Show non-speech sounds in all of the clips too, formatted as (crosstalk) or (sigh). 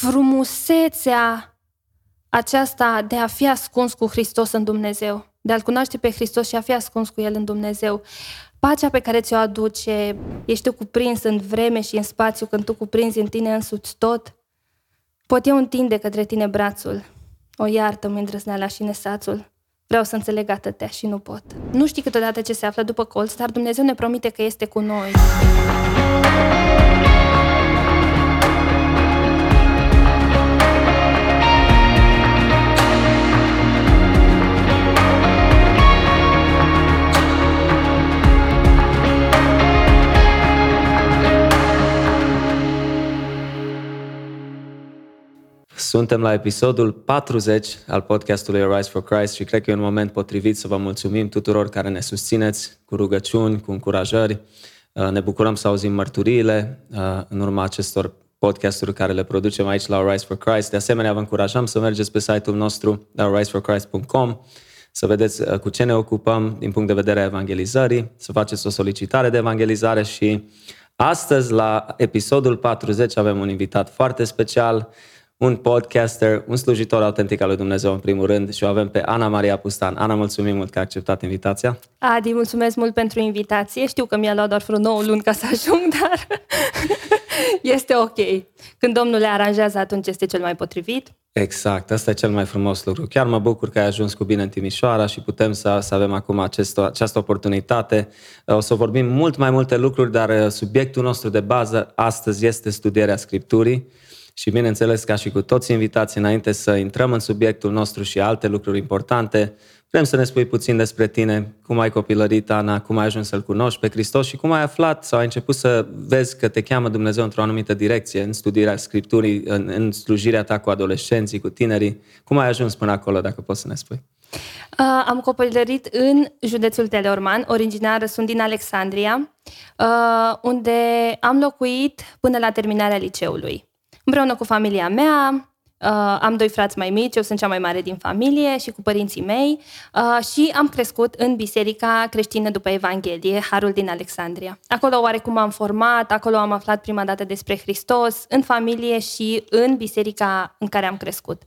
frumusețea aceasta de a fi ascuns cu Hristos în Dumnezeu, de a-L cunoaște pe Hristos și a fi ascuns cu El în Dumnezeu. Pacea pe care ți-o aduce, ești tu cuprins în vreme și în spațiu când tu cuprinzi în tine însuți tot. Pot eu întinde către tine brațul. O iartă-mi îndrăzneala și nesațul. Vreau să înțeleg atâtea și nu pot. Nu știi câteodată ce se află după colț, dar Dumnezeu ne promite că este cu noi. Suntem la episodul 40 al podcastului Arise for Christ și cred că e un moment potrivit să vă mulțumim tuturor care ne susțineți cu rugăciuni, cu încurajări. Uh, ne bucurăm să auzim mărturiile uh, în urma acestor podcasturi care le producem aici la Arise for Christ. De asemenea, vă încurajăm să mergeți pe site-ul nostru ariseforchrist.com să vedeți uh, cu ce ne ocupăm din punct de vedere a evangelizării, să faceți o solicitare de evangelizare și astăzi, la episodul 40, avem un invitat foarte special, un podcaster, un slujitor autentic al lui Dumnezeu în primul rând și o avem pe Ana Maria Pustan. Ana, mulțumim mult că ai acceptat invitația. Adi, mulțumesc mult pentru invitație. Știu că mi-a luat doar vreo 9 luni ca să ajung, (laughs) dar (laughs) este ok. Când Domnul le aranjează, atunci este cel mai potrivit. Exact, asta e cel mai frumos lucru. Chiar mă bucur că ai ajuns cu bine în Timișoara și putem să, să avem acum acest, această oportunitate. O să vorbim mult mai multe lucruri, dar uh, subiectul nostru de bază astăzi este studierea Scripturii. Și bineînțeles, ca și cu toți invitații, înainte să intrăm în subiectul nostru și alte lucruri importante, vrem să ne spui puțin despre tine, cum ai copilărit, Ana, cum ai ajuns să-L cunoști pe Hristos și cum ai aflat sau ai început să vezi că te cheamă Dumnezeu într-o anumită direcție, în studierea Scripturii, în, în slujirea ta cu adolescenții, cu tinerii. Cum ai ajuns până acolo, dacă poți să ne spui? Uh, am copilărit în județul Teleorman, originar sunt din Alexandria, uh, unde am locuit până la terminarea liceului împreună cu familia mea. Uh, am doi frați mai mici, eu sunt cea mai mare din familie și cu părinții mei uh, și am crescut în Biserica Creștină după Evanghelie, Harul din Alexandria. Acolo oarecum am format, acolo am aflat prima dată despre Hristos, în familie și în biserica în care am crescut.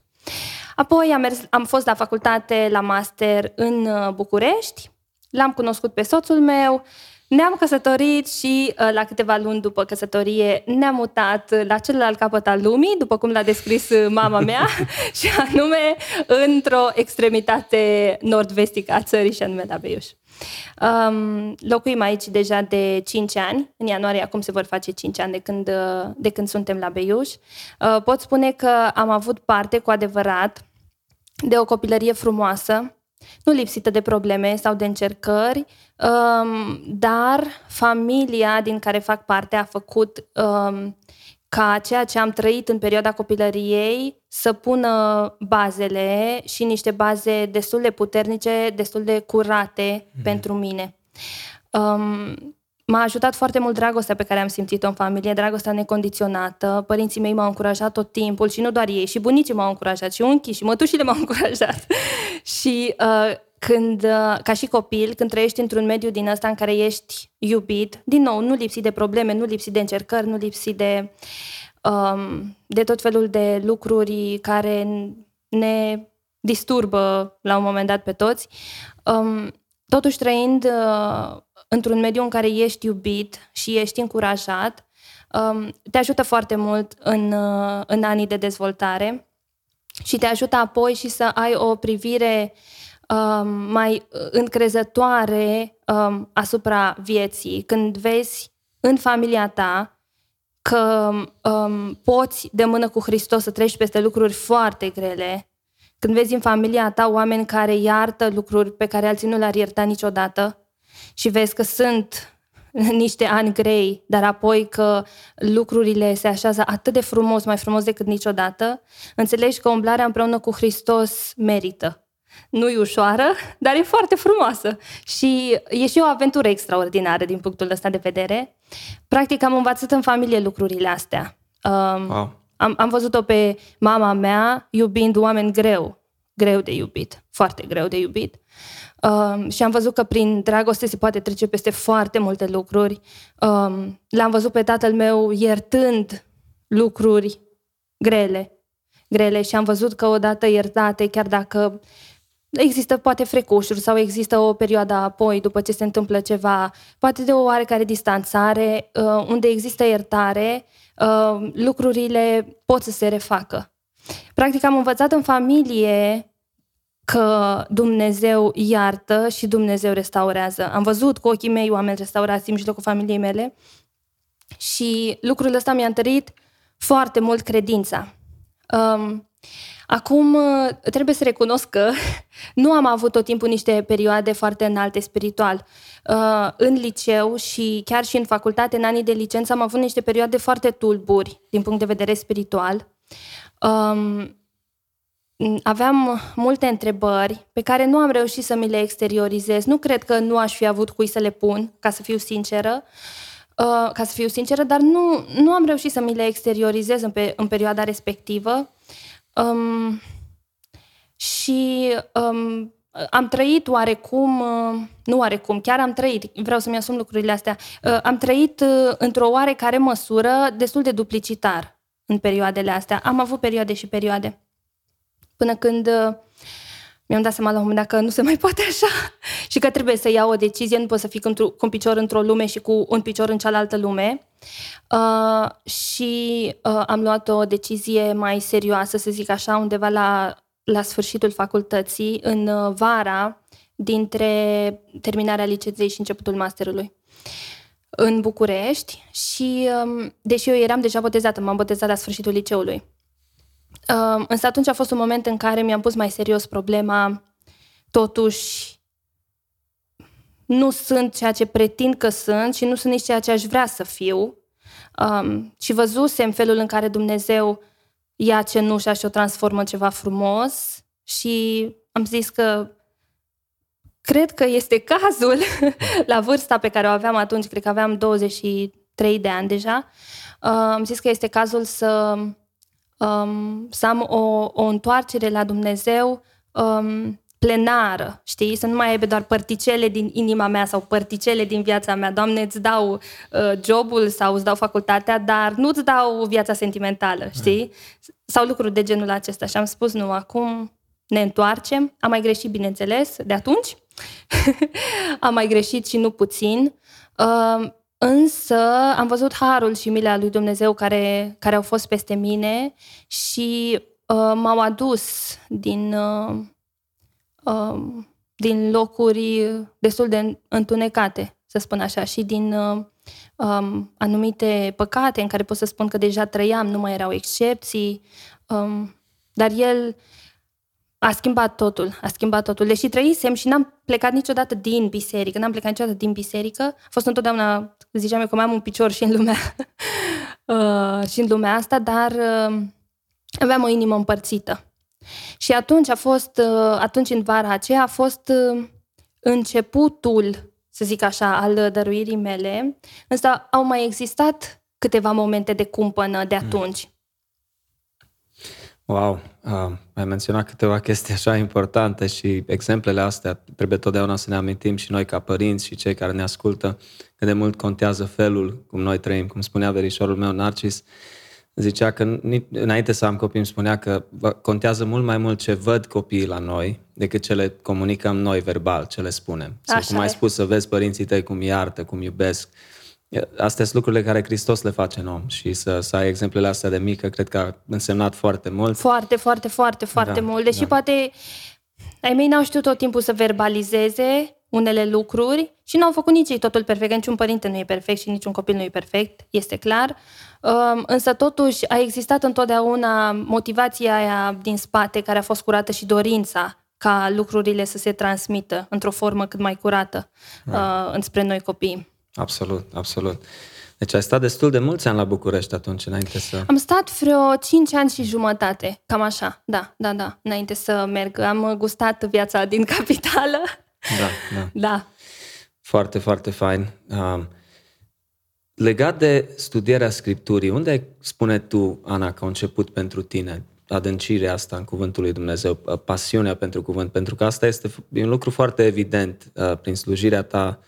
Apoi am, mers, am fost la facultate, la master în uh, București, l-am cunoscut pe soțul meu, ne-am căsătorit și uh, la câteva luni după căsătorie ne-am mutat la celălalt capăt al lumii, după cum l-a descris uh, mama mea, (laughs) și anume într-o extremitate nord-vestică a țării și anume la Beiuș. Um, locuim aici deja de 5 ani. În ianuarie acum se vor face 5 ani de când, uh, de când suntem la Beiuș. Uh, pot spune că am avut parte cu adevărat de o copilărie frumoasă, nu lipsită de probleme sau de încercări, um, dar familia din care fac parte a făcut um, ca ceea ce am trăit în perioada copilăriei să pună bazele și niște baze destul de puternice, destul de curate mm. pentru mine. Um, M-a ajutat foarte mult dragostea pe care am simțit-o în familie, dragostea necondiționată. Părinții mei m-au încurajat tot timpul și nu doar ei, și bunicii m-au încurajat, și unchii, și mătușile m-au (laughs) încurajat. și uh, când, uh, ca și copil, când trăiești într-un mediu din ăsta în care ești iubit, din nou, nu lipsi de probleme, nu lipsi de încercări, nu lipsi de, um, de tot felul de lucruri care ne disturbă la un moment dat pe toți, um, totuși trăind uh, într-un mediu în care ești iubit și ești încurajat, um, te ajută foarte mult în, uh, în anii de dezvoltare și te ajută apoi și să ai o privire um, mai încrezătoare um, asupra vieții. Când vezi în familia ta că um, poți de mână cu Hristos să treci peste lucruri foarte grele, când vezi în familia ta oameni care iartă lucruri pe care alții nu le-ar ierta niciodată, și vezi că sunt niște ani grei, dar apoi că lucrurile se așează atât de frumos, mai frumos decât niciodată, înțelegi că umblarea împreună cu Hristos merită. Nu e ușoară, dar e foarte frumoasă și e și o aventură extraordinară din punctul ăsta de vedere. Practic am învățat în familie lucrurile astea. Um, wow. am, am văzut-o pe mama mea iubind oameni greu, greu de iubit, foarte greu de iubit. Um, și am văzut că prin dragoste se poate trece peste foarte multe lucruri. Um, l-am văzut pe tatăl meu iertând lucruri grele. Grele și am văzut că odată iertate, chiar dacă există poate frecușuri sau există o perioadă apoi, după ce se întâmplă ceva, poate de o oarecare distanțare, uh, unde există iertare, uh, lucrurile pot să se refacă. Practic am învățat în familie că Dumnezeu iartă și Dumnezeu restaurează. Am văzut cu ochii mei oameni restaurați în mijlocul familiei mele și lucrul ăsta mi-a întărit foarte mult credința. Um, acum trebuie să recunosc că (laughs) nu am avut tot timpul niște perioade foarte înalte spiritual. Uh, în liceu și chiar și în facultate, în anii de licență, am avut niște perioade foarte tulburi din punct de vedere spiritual. Um, aveam multe întrebări pe care nu am reușit să mi le exteriorizez. Nu cred că nu aș fi avut cui să le pun, ca să fiu sinceră, uh, ca să fiu sinceră, dar nu, nu am reușit să mi le exteriorizez în, pe, în perioada respectivă. Um, și um, am trăit oarecum, uh, nu oarecum, chiar am trăit, vreau să-mi asum lucrurile astea, uh, am trăit uh, într-o oarecare măsură destul de duplicitar în perioadele astea. Am avut perioade și perioade. Până când uh, mi-am dat seama la un moment dat că nu se mai poate așa (laughs) și că trebuie să iau o decizie, nu pot să fiu cu un picior într-o lume și cu un picior în cealaltă lume. Uh, și uh, am luat o decizie mai serioasă, să zic așa, undeva la, la sfârșitul facultății, în uh, vara, dintre terminarea licenței și începutul masterului în București și um, deși eu eram deja botezată, m-am botezat la sfârșitul liceului. Însă atunci a fost un moment în care mi-am pus mai serios problema, totuși nu sunt ceea ce pretind că sunt și nu sunt nici ceea ce aș vrea să fiu. Um, și văzusem felul în care Dumnezeu ia cenușa și o transformă în ceva frumos și am zis că cred că este cazul, (laughs) la vârsta pe care o aveam atunci, cred că aveam 23 de ani deja, uh, am zis că este cazul să um, să am o, o întoarcere la Dumnezeu um, plenară, știi? Să nu mai aibă doar părticele din inima mea sau părticele din viața mea. Doamne, îți dau uh, jobul sau îți dau facultatea, dar nu îți dau viața sentimentală, știi? Sau lucruri de genul acesta. Și am spus, nu, acum ne întoarcem. Am mai greșit, bineînțeles, de atunci. (laughs) am mai greșit și nu puțin. Uh, Însă am văzut harul și mila lui Dumnezeu care, care au fost peste mine și uh, m-au adus din, uh, uh, din locuri destul de întunecate, să spun așa, și din uh, um, anumite păcate în care pot să spun că deja trăiam, nu mai erau excepții, um, dar El a schimbat totul, a schimbat totul. Deși trăisem și n-am plecat niciodată din biserică, n-am plecat niciodată din biserică, a fost întotdeauna, ziceam eu că mai am un picior și în lumea, (laughs) uh, și în lumea asta, dar uh, aveam o inimă împărțită. Și atunci a fost, uh, atunci în vara aceea a fost uh, începutul, să zic așa, al dăruirii mele, însă au mai existat câteva momente de cumpănă de atunci. Wow, uh, ai menționat câteva chestii așa importante și exemplele astea trebuie totdeauna să ne amintim și noi ca părinți și cei care ne ascultă cât de mult contează felul cum noi trăim. Cum spunea verișorul meu Narcis, zicea că înainte să am copii îmi spunea că contează mult mai mult ce văd copiii la noi decât ce le comunicăm noi verbal, ce le spunem. Sau cum ai spus, să vezi părinții tăi cum iartă, cum iubesc, Astea sunt lucrurile care Hristos le face în om și să, să ai exemplele astea de mică, cred că a însemnat foarte mult. Foarte, foarte, foarte, foarte da, mult. Deși da. poate ai mei n-au știut tot timpul să verbalizeze unele lucruri și n-au făcut nici ei totul perfect, că niciun părinte nu e perfect și niciun copil nu e perfect, este clar. Um, însă totuși a existat întotdeauna motivația aia din spate care a fost curată și dorința ca lucrurile să se transmită într-o formă cât mai curată da. uh, înspre noi copii. Absolut, absolut. Deci ai stat destul de mulți ani la București atunci, înainte să... Am stat vreo 5 ani și jumătate, cam așa, da, da, da, înainte să merg. Am gustat viața din (laughs) capitală. Da, da. da. Foarte, foarte fain. Um, legat de studierea Scripturii, unde spune tu, Ana, că a început pentru tine adâncirea asta în Cuvântul lui Dumnezeu, pasiunea pentru Cuvânt? Pentru că asta este un lucru foarte evident uh, prin slujirea ta uh,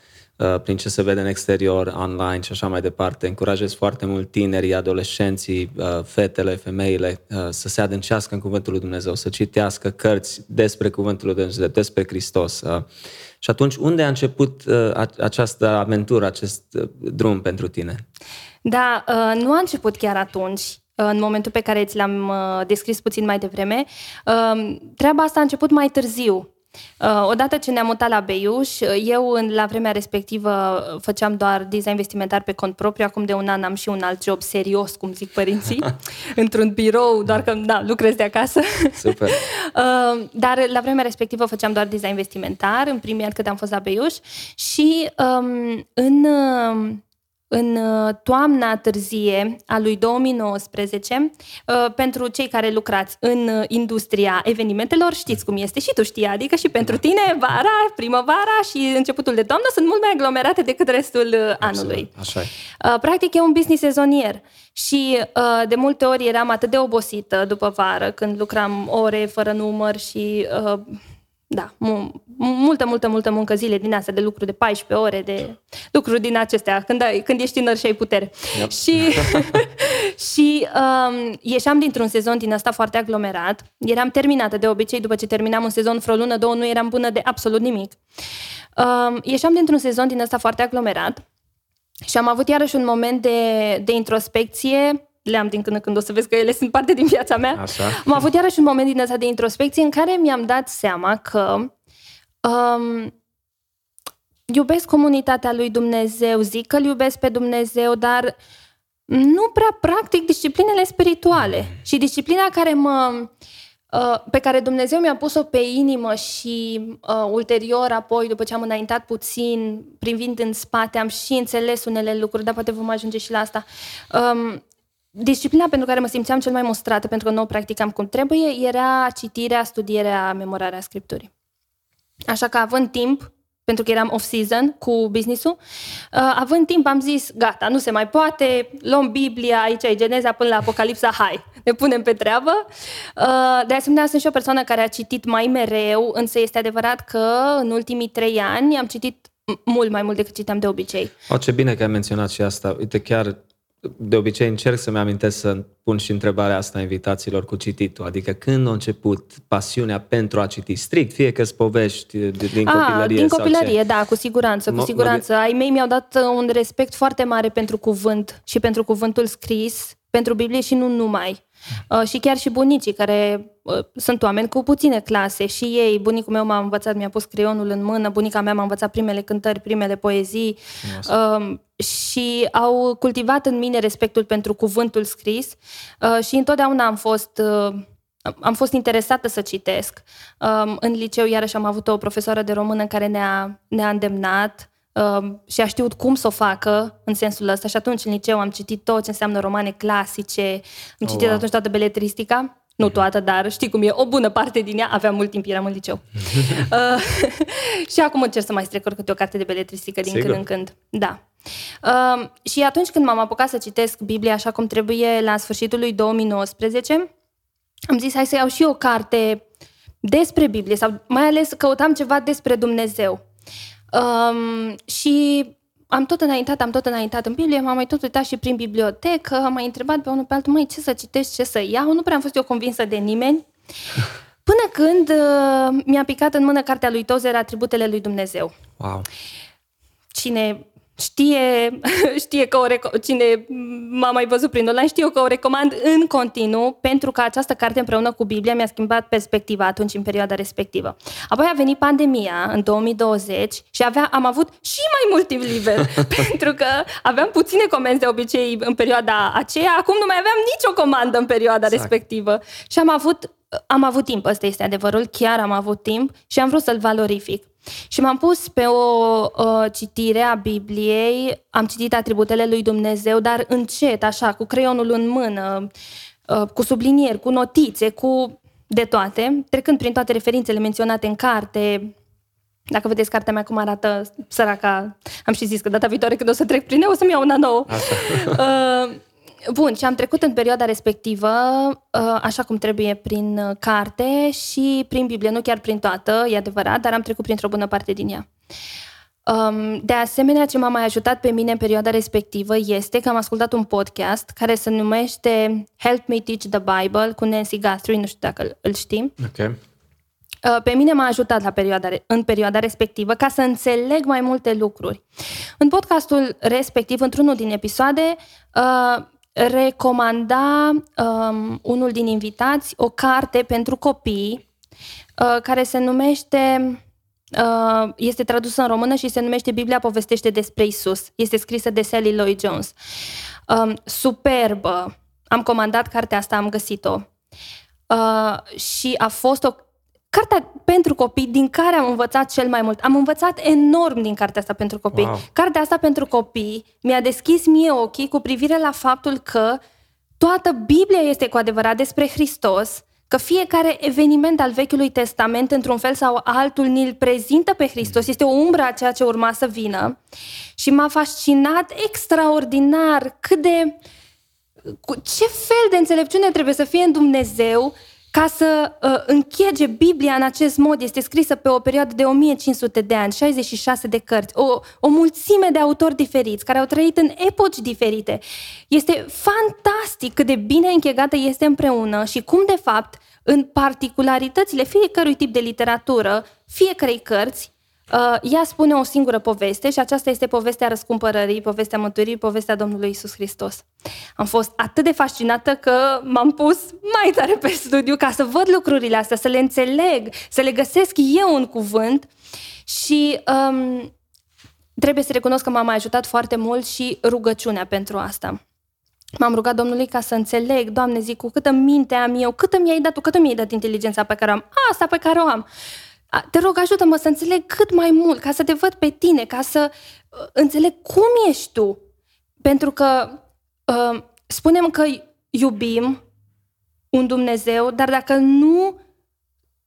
prin ce se vede în exterior, online și așa mai departe. Încurajez foarte mult tinerii, adolescenții, uh, fetele, femeile să se adâncească în Cuvântul lui Dumnezeu, să citească cărți despre Cuvântul lui Dumnezeu, despre Hristos. Și atunci, unde a început această aventură, acest drum pentru tine? Da, nu a început chiar atunci în momentul pe care ți l-am descris puțin mai devreme. Treaba asta a început mai târziu. Uh, odată ce ne-am mutat la Beiuș, eu în, la vremea respectivă făceam doar design vestimentar pe cont propriu, acum de un an am și un alt job serios, cum zic părinții, (laughs) într-un birou, doar că da, lucrez de acasă. Super. (laughs) uh, dar la vremea respectivă făceam doar design vestimentar, în primii ani când am fost la Beiuș și um, în... Uh, în uh, toamna târzie a lui 2019, uh, pentru cei care lucrați în uh, industria evenimentelor, știți cum este și tu știi, adică și pentru tine vara, primăvara și începutul de toamnă sunt mult mai aglomerate decât restul Absolut. anului. Așa e. Practic e un business sezonier și de multe ori eram atât de obosită după vară când lucram ore fără număr și da, multă, multă, multă muncă zile din astea de lucru de 14 ore, de lucruri din acestea, când, ai, când ești tânăr și ai putere. Yep. Și, (laughs) și um, ieșeam dintr-un sezon din asta foarte aglomerat, eram terminată de obicei, după ce terminam un sezon, vreo lună, două, nu eram bună de absolut nimic. Um, ieșeam dintr-un sezon din asta foarte aglomerat și am avut iarăși un moment de, de introspecție le-am din când în când, o să vezi că ele sunt parte din viața mea. Așa. Am avut iarăși un moment din ăsta de introspecție în care mi-am dat seama că um, iubesc comunitatea lui Dumnezeu, zic că iubesc pe Dumnezeu, dar nu prea practic disciplinele spirituale. Și disciplina care mă, uh, pe care Dumnezeu mi-a pus-o pe inimă și uh, ulterior, apoi, după ce am înaintat puțin, privind în spate, am și înțeles unele lucruri, dar poate vom ajunge și la asta. Um, Disciplina pentru care mă simțeam cel mai mostrată, pentru că nu o practicam cum trebuie, era citirea, studierea, memorarea scripturii. Așa că având timp, pentru că eram off-season cu business-ul, uh, având timp am zis, gata, nu se mai poate, luăm Biblia, aici e Geneza până la Apocalipsa, hai, ne punem pe treabă. Uh, de asemenea, sunt și o persoană care a citit mai mereu, însă este adevărat că în ultimii trei ani am citit mult mai mult decât citeam de obicei. O, ce bine că ai menționat și asta. Uite, chiar de obicei încerc să-mi amintesc să pun și întrebarea asta invitațiilor cu cititul. Adică când a început pasiunea pentru a citi strict, fie că povești din a, copilărie din copilărie, sau ce? da, cu siguranță, cu siguranță. Ai mei mi-au dat uh, un respect foarte mare pentru cuvânt și pentru cuvântul scris, pentru Biblie și nu numai. Uh, și chiar și bunicii, care uh, sunt oameni cu puține clase și ei, bunicul meu m-a învățat, mi-a pus creionul în mână, bunica mea m-a învățat primele cântări, primele poezii uh, și au cultivat în mine respectul pentru cuvântul scris uh, și întotdeauna am fost... Uh, am fost interesată să citesc. Um, în liceu, iarăși, am avut o profesoară de română care ne-a, ne-a îndemnat Um, și a știut cum să o facă în sensul ăsta. Și atunci în liceu am citit tot ce înseamnă romane clasice, am citit oh, wow. atunci toată beletristica. Nu mhm. toată, dar știi cum e, o bună parte din ea, aveam mult timp, eram în liceu. (laughs) uh, (laughs) și acum încerc să mai strecor câte o carte de beletristică din Sigur. când în când. Da. Uh, și atunci când m-am apucat să citesc Biblia așa cum trebuie la sfârșitul lui 2019, am zis hai să iau și o carte despre Biblie sau mai ales căutam ceva despre Dumnezeu. Um, și am tot înaintat, am tot înaintat în Biblie, m-am mai tot uitat și prin bibliotecă, am mai întrebat pe unul pe altul, măi, ce să citești, ce să iau, nu prea am fost eu convinsă de nimeni. (laughs) Până când uh, mi-a picat în mână cartea lui Tozer, Atributele lui Dumnezeu. Wow. Cine știe, (laughs) știe că o reco- cine m-a mai văzut prin online, știe că o recomand în continuu pentru că această carte împreună cu Biblia mi-a schimbat perspectiva atunci în perioada respectivă. Apoi a venit pandemia în 2020 și avea, am avut și mai mult timp liber (laughs) pentru că aveam puține comenzi de obicei în perioada aceea, acum nu mai aveam nicio comandă în perioada exact. respectivă și am avut am avut timp, ăsta este adevărul, chiar am avut timp și am vrut să-l valorific. Și m-am pus pe o uh, citire a Bibliei, am citit atributele lui Dumnezeu, dar încet, așa, cu creionul în mână, uh, cu sublinieri, cu notițe, cu de toate, trecând prin toate referințele menționate în carte. Dacă vedeți cartea mea cum arată săraca, am și zis că data viitoare când o să trec prin ea o să-mi iau una nouă. uh, Bun, și am trecut în perioada respectivă, uh, așa cum trebuie, prin uh, carte și prin Biblie, nu chiar prin toată, e adevărat, dar am trecut printr-o bună parte din ea. Um, de asemenea, ce m-a mai ajutat pe mine în perioada respectivă este că am ascultat un podcast care se numește Help Me Teach the Bible cu Nancy Guthrie, nu știu dacă îl știm. Ok. Uh, pe mine m-a ajutat la perioada, în perioada respectivă ca să înțeleg mai multe lucruri. În podcastul respectiv, într-unul din episoade, uh, recomanda um, unul din invitați o carte pentru copii uh, care se numește este tradusă în română și se numește Biblia povestește despre Isus. Este scrisă de Sally Lloyd Jones. Um, superbă! Am comandat cartea asta, am găsit-o. Uh, și a fost o cartea pentru copii din care am învățat cel mai mult. Am învățat enorm din cartea asta pentru copii. Wow. Cartea asta pentru copii mi-a deschis mie ochii cu privire la faptul că toată Biblia este cu adevărat despre Hristos, că fiecare eveniment al Vechiului Testament, într-un fel sau altul, ni-l prezintă pe Hristos, este o umbră a ceea ce urma să vină. Și m-a fascinat extraordinar cât de... Cu ce fel de înțelepciune trebuie să fie în Dumnezeu ca să uh, închege Biblia în acest mod. Este scrisă pe o perioadă de 1500 de ani, 66 de cărți, o, o mulțime de autori diferiți care au trăit în epoci diferite. Este fantastic cât de bine închegată este împreună și cum, de fapt, în particularitățile fiecărui tip de literatură, fiecarei cărți, Uh, ea spune o singură poveste și aceasta este povestea răscumpărării, povestea mântuirii, povestea Domnului Isus Hristos. Am fost atât de fascinată că m-am pus mai tare pe studiu ca să văd lucrurile astea, să le înțeleg, să le găsesc eu un cuvânt și um, trebuie să recunosc că m-a mai ajutat foarte mult și rugăciunea pentru asta. M-am rugat Domnului ca să înțeleg, Doamne, zic, cu câtă minte am eu, cât mi-ai dat tu, cât mi-ai dat inteligența pe care o am, asta pe care o am. Te rog, ajută-mă să înțeleg cât mai mult, ca să te văd pe tine, ca să uh, înțeleg cum ești tu. Pentru că uh, spunem că iubim un Dumnezeu, dar dacă nu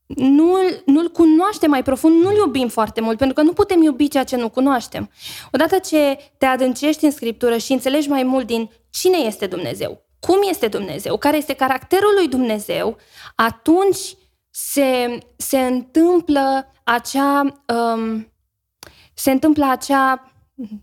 nu-l, nu-l cunoaștem mai profund, nu-l iubim foarte mult, pentru că nu putem iubi ceea ce nu cunoaștem. Odată ce te adâncești în Scriptură și înțelegi mai mult din cine este Dumnezeu, cum este Dumnezeu, care este caracterul lui Dumnezeu, atunci se, se întâmplă acea um, se întâmplă acea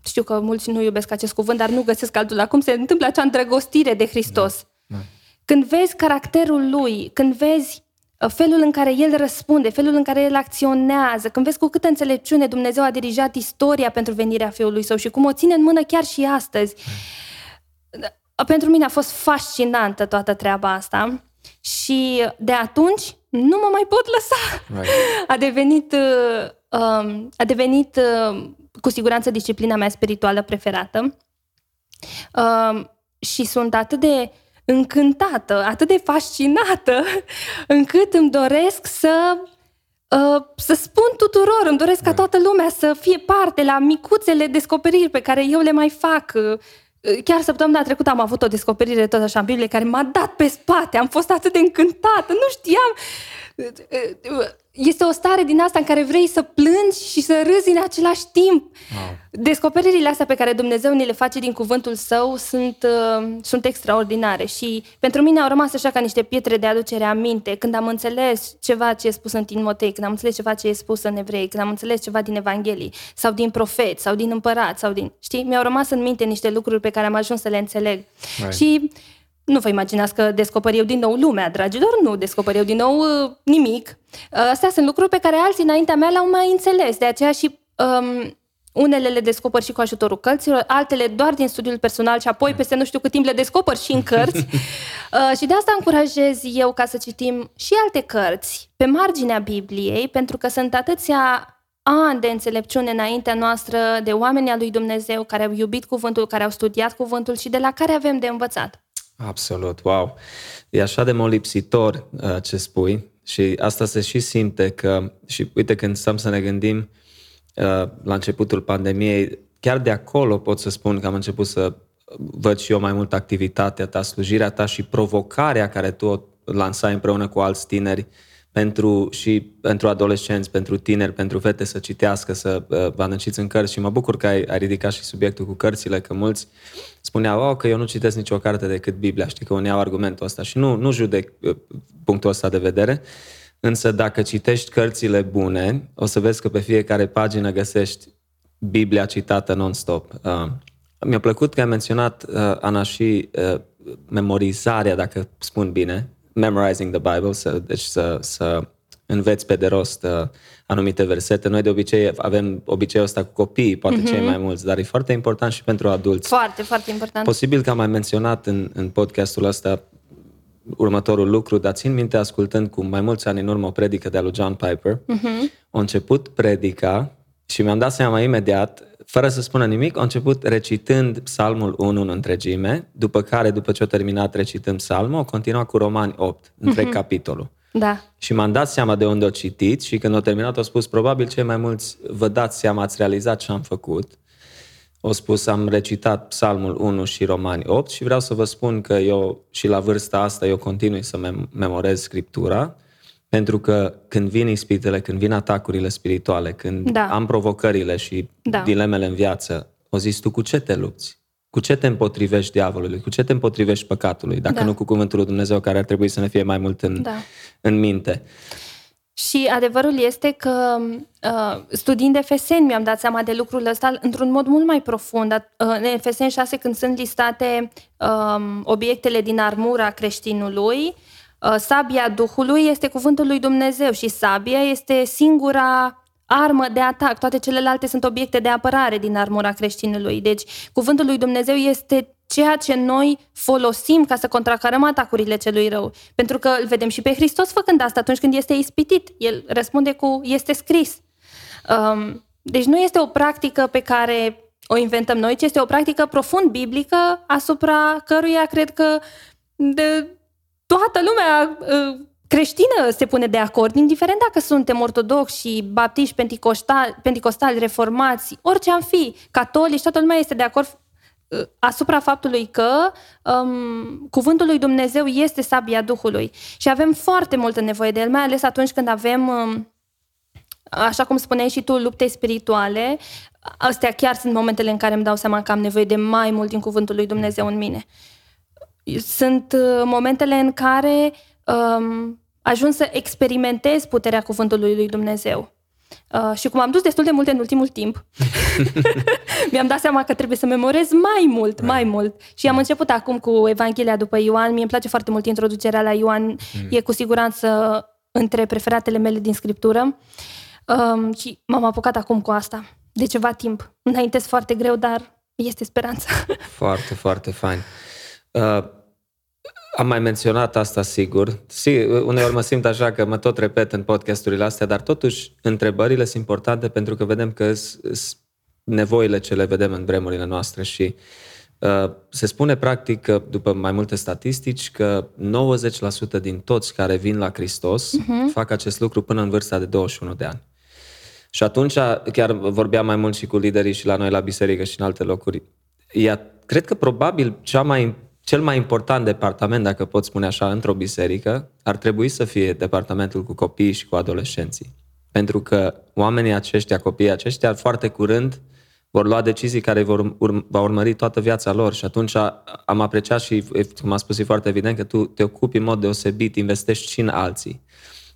știu că mulți nu iubesc acest cuvânt, dar nu găsesc altul acum, se întâmplă acea îndrăgostire de Hristos. Da, da. Când vezi caracterul lui, când vezi uh, felul în care el răspunde, felul în care el acționează, când vezi cu câtă înțelepciune Dumnezeu a dirijat istoria pentru venirea Fiului Său și cum o ține în mână chiar și astăzi. Da. Pentru mine a fost fascinantă toată treaba asta și de atunci nu mă mai pot lăsa. Right. (laughs) A devenit, uh, um, a devenit uh, cu siguranță disciplina mea spirituală preferată uh, și sunt atât de încântată, atât de fascinată, (laughs) încât îmi doresc să uh, să spun tuturor, îmi doresc ca da. toată lumea să fie parte la micuțele descoperiri pe care eu le mai fac. Chiar săptămâna trecută am avut o descoperire tot așa în Biblie care m-a dat pe spate, am fost atât de încântată, nu știam este o stare din asta în care vrei să plângi și să râzi în același timp. Wow. Descoperirile astea pe care Dumnezeu ni le face din cuvântul său sunt, uh, sunt extraordinare și pentru mine au rămas așa ca niște pietre de aducere aminte când am înțeles ceva ce e spus în Timotei, când am înțeles ceva ce e spus în Evrei, când am înțeles ceva din Evanghelii sau din profeți sau din împărat sau din... Știi? Mi-au rămas în minte niște lucruri pe care am ajuns să le înțeleg. Right. Și nu vă imaginați că descoper eu din nou lumea, dragilor, nu descoper eu din nou uh, nimic. Uh, astea sunt lucruri pe care alții înaintea mea le-au mai înțeles, de aceea și um, unele le descoper și cu ajutorul cărților, altele doar din studiul personal și apoi peste nu știu cât timp le descoper și în cărți. (laughs) uh, și de asta încurajez eu ca să citim și alte cărți pe marginea Bibliei, pentru că sunt atâția ani de înțelepciune înaintea noastră de oameni al lui Dumnezeu care au iubit cuvântul, care au studiat cuvântul și de la care avem de învățat. Absolut, wow! E așa de molipsitor uh, ce spui și asta se și simte că, și uite când stăm să ne gândim uh, la începutul pandemiei, chiar de acolo pot să spun că am început să văd și eu mai mult activitatea ta, slujirea ta și provocarea care tu o lansai împreună cu alți tineri pentru, și pentru adolescenți, pentru tineri, pentru fete să citească, să uh, vă adânciți în cărți. Și mă bucur că ai, ai ridicat și subiectul cu cărțile, că mulți spuneau oh, că eu nu citesc nicio carte decât Biblia, știi că unii au argumentul ăsta și nu, nu judec uh, punctul ăsta de vedere, însă dacă citești cărțile bune, o să vezi că pe fiecare pagină găsești Biblia citată non-stop. Uh, mi-a plăcut că ai menționat, uh, Ana, și uh, memorizarea, dacă spun bine, memorizing the Bible, să, deci să, să înveți pe de rost uh, anumite versete. Noi de obicei avem obiceiul ăsta cu copiii, poate mm-hmm. cei mai mulți, dar e foarte important și pentru adulți. Foarte, foarte important. Posibil că am mai menționat în, în podcastul ăsta următorul lucru, dar țin minte ascultând cu mai mulți ani în urmă o predică de-a lui John Piper. Mm-hmm. A început predica și mi-am dat seama imediat, fără să spună nimic, a început recitând psalmul 1 în întregime, după care, după ce a terminat recitând psalmul, a continuat cu Romani 8, întreg mm-hmm. capitolul. Da. Și m-am dat seama de unde o citit și când o terminat, a spus, probabil cei mai mulți vă dați seama, ați realizat ce am făcut. O spus, am recitat Psalmul 1 și Romani 8 și vreau să vă spun că eu și la vârsta asta eu continui să mem- memorez Scriptura, pentru că când vin ispitele, când vin atacurile spirituale, când da. am provocările și da. dilemele în viață, o zis tu cu ce te lupți? Cu ce te împotrivești diavolului? Cu ce te împotrivești păcatului? Dacă da. nu cu cuvântul lui Dumnezeu care ar trebui să ne fie mai mult în, da. în minte. Și adevărul este că uh, studiind Efeseni mi-am dat seama de lucrul ăsta într-un mod mult mai profund. Uh, în Efeseni 6 când sunt listate uh, obiectele din armura creștinului, uh, sabia Duhului este cuvântul lui Dumnezeu și sabia este singura armă de atac, toate celelalte sunt obiecte de apărare din armura creștinului. Deci, cuvântul lui Dumnezeu este ceea ce noi folosim ca să contracarăm atacurile celui rău. Pentru că îl vedem și pe Hristos făcând asta atunci când este ispitit. El răspunde cu este scris. Um, deci nu este o practică pe care o inventăm noi, ci este o practică profund biblică asupra căruia cred că de toată lumea uh, creștină se pune de acord, indiferent dacă suntem ortodoxi, baptiști, penticostali, penticostali, reformați, orice am fi, catolici, toată lumea este de acord uh, asupra faptului că um, cuvântul lui Dumnezeu este sabia Duhului și avem foarte multă nevoie de el, mai ales atunci când avem, um, așa cum spuneai și tu, lupte spirituale. Astea chiar sunt momentele în care îmi dau seama că am nevoie de mai mult din cuvântul lui Dumnezeu în mine. Sunt uh, momentele în care um, ajuns să experimentez puterea cuvântului lui Dumnezeu. Uh, și cum am dus destul de multe în ultimul timp, (laughs) (laughs) mi-am dat seama că trebuie să memorez mai mult, mai mult. Și am început acum cu Evanghelia după Ioan. Mie îmi place foarte mult introducerea la Ioan. Mm. E cu siguranță între preferatele mele din scriptură. Um, și m-am apucat acum cu asta. De ceva timp. Înaintez foarte greu, dar este speranța. (laughs) foarte, foarte fain. Uh, am mai menționat asta, sigur. Si, uneori mă simt așa că mă tot repet în podcasturile astea, dar totuși întrebările sunt importante pentru că vedem că sunt nevoile ce le vedem în vremurile noastre și uh, se spune practic că, după mai multe statistici, că 90% din toți care vin la Hristos uh-huh. fac acest lucru până în vârsta de 21 de ani. Și atunci, chiar vorbeam mai mult și cu liderii și la noi la biserică și în alte locuri, ea, cred că probabil cea mai cel mai important departament, dacă pot spune așa, într-o biserică, ar trebui să fie departamentul cu copiii și cu adolescenții. Pentru că oamenii aceștia, copiii aceștia, foarte curând vor lua decizii care vor urm- va urmări toată viața lor și atunci am apreciat și, cum am spus, e foarte evident că tu te ocupi în mod deosebit, investești și în alții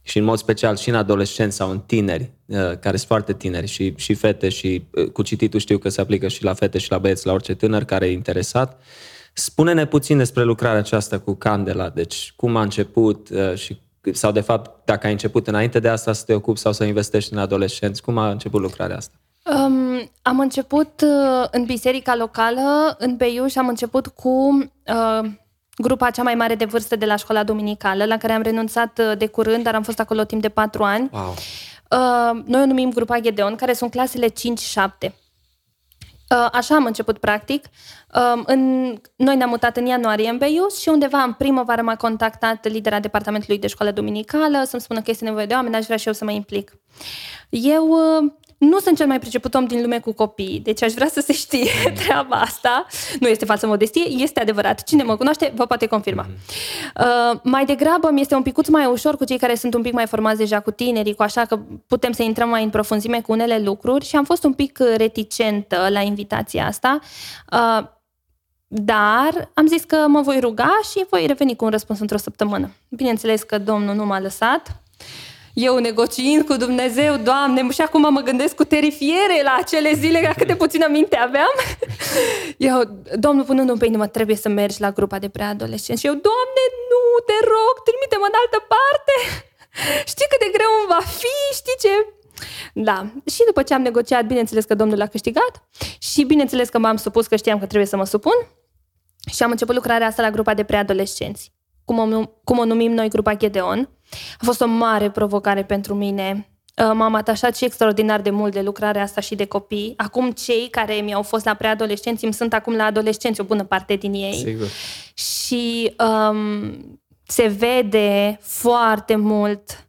și în mod special și în adolescenți sau în tineri, uh, care sunt foarte tineri și, și fete și uh, cu cititul știu că se aplică și la fete și la băieți, la orice tânăr care e interesat. Spune-ne puțin despre lucrarea aceasta cu Candela, deci cum a început uh, și sau de fapt dacă ai început înainte de asta să te ocupi sau să investești în adolescenți, cum a început lucrarea asta? Um, am început uh, în biserica locală, în Beiuș, am început cu uh, grupa cea mai mare de vârstă de la școala dominicală, la care am renunțat uh, de curând, dar am fost acolo timp de patru ani. Wow. Uh, noi o numim grupa Gedeon, care sunt clasele 5-7. Uh, așa am început practic. Um, în, noi ne-am mutat în ianuarie în Beius și undeva în primăvară m-a contactat lidera departamentului de școală dominicală să-mi spună că este nevoie de oameni, aș vrea și eu să mă implic. Eu uh, nu sunt cel mai priceput om din lume cu copii, deci aș vrea să se știe (laughs) mm. treaba asta. Nu este falsă modestie, este adevărat. Cine mă cunoaște, vă poate confirma. Mm. Uh, mai degrabă mi este un picuț mai ușor cu cei care sunt un pic mai formați deja cu tinerii, cu așa că putem să intrăm mai în profunzime cu unele lucruri și am fost un pic reticentă la invitația asta. Uh, dar am zis că mă voi ruga și voi reveni cu un răspuns într-o săptămână. Bineînțeles că Domnul nu m-a lăsat Eu negociind cu Dumnezeu, Doamne, și acum mă gândesc cu terifiere la acele zile, ca cât de puțină minte aveam. (laughs) Eu, Domnul punându-mi pe inimă, trebuie să mergi la grupa de preadolescenți. Și eu, Doamne, nu, te rog, trimite-mă în altă parte. (laughs) Știi cât de greu îmi va fi, știi ce? Da. Și după ce am negociat, bineînțeles că Domnul a câștigat și bineînțeles că m-am supus că știam că trebuie să mă supun și am început lucrarea asta la grupa de preadolescenți, cum o, cum o numim noi grupa Gedeon. A fost o mare provocare pentru mine. Uh, m-am atașat și extraordinar de mult de lucrarea asta și de copii. Acum cei care mi-au fost la preadolescenți îmi sunt acum la adolescenți, o bună parte din ei. Sigur. Și um, se vede foarte mult.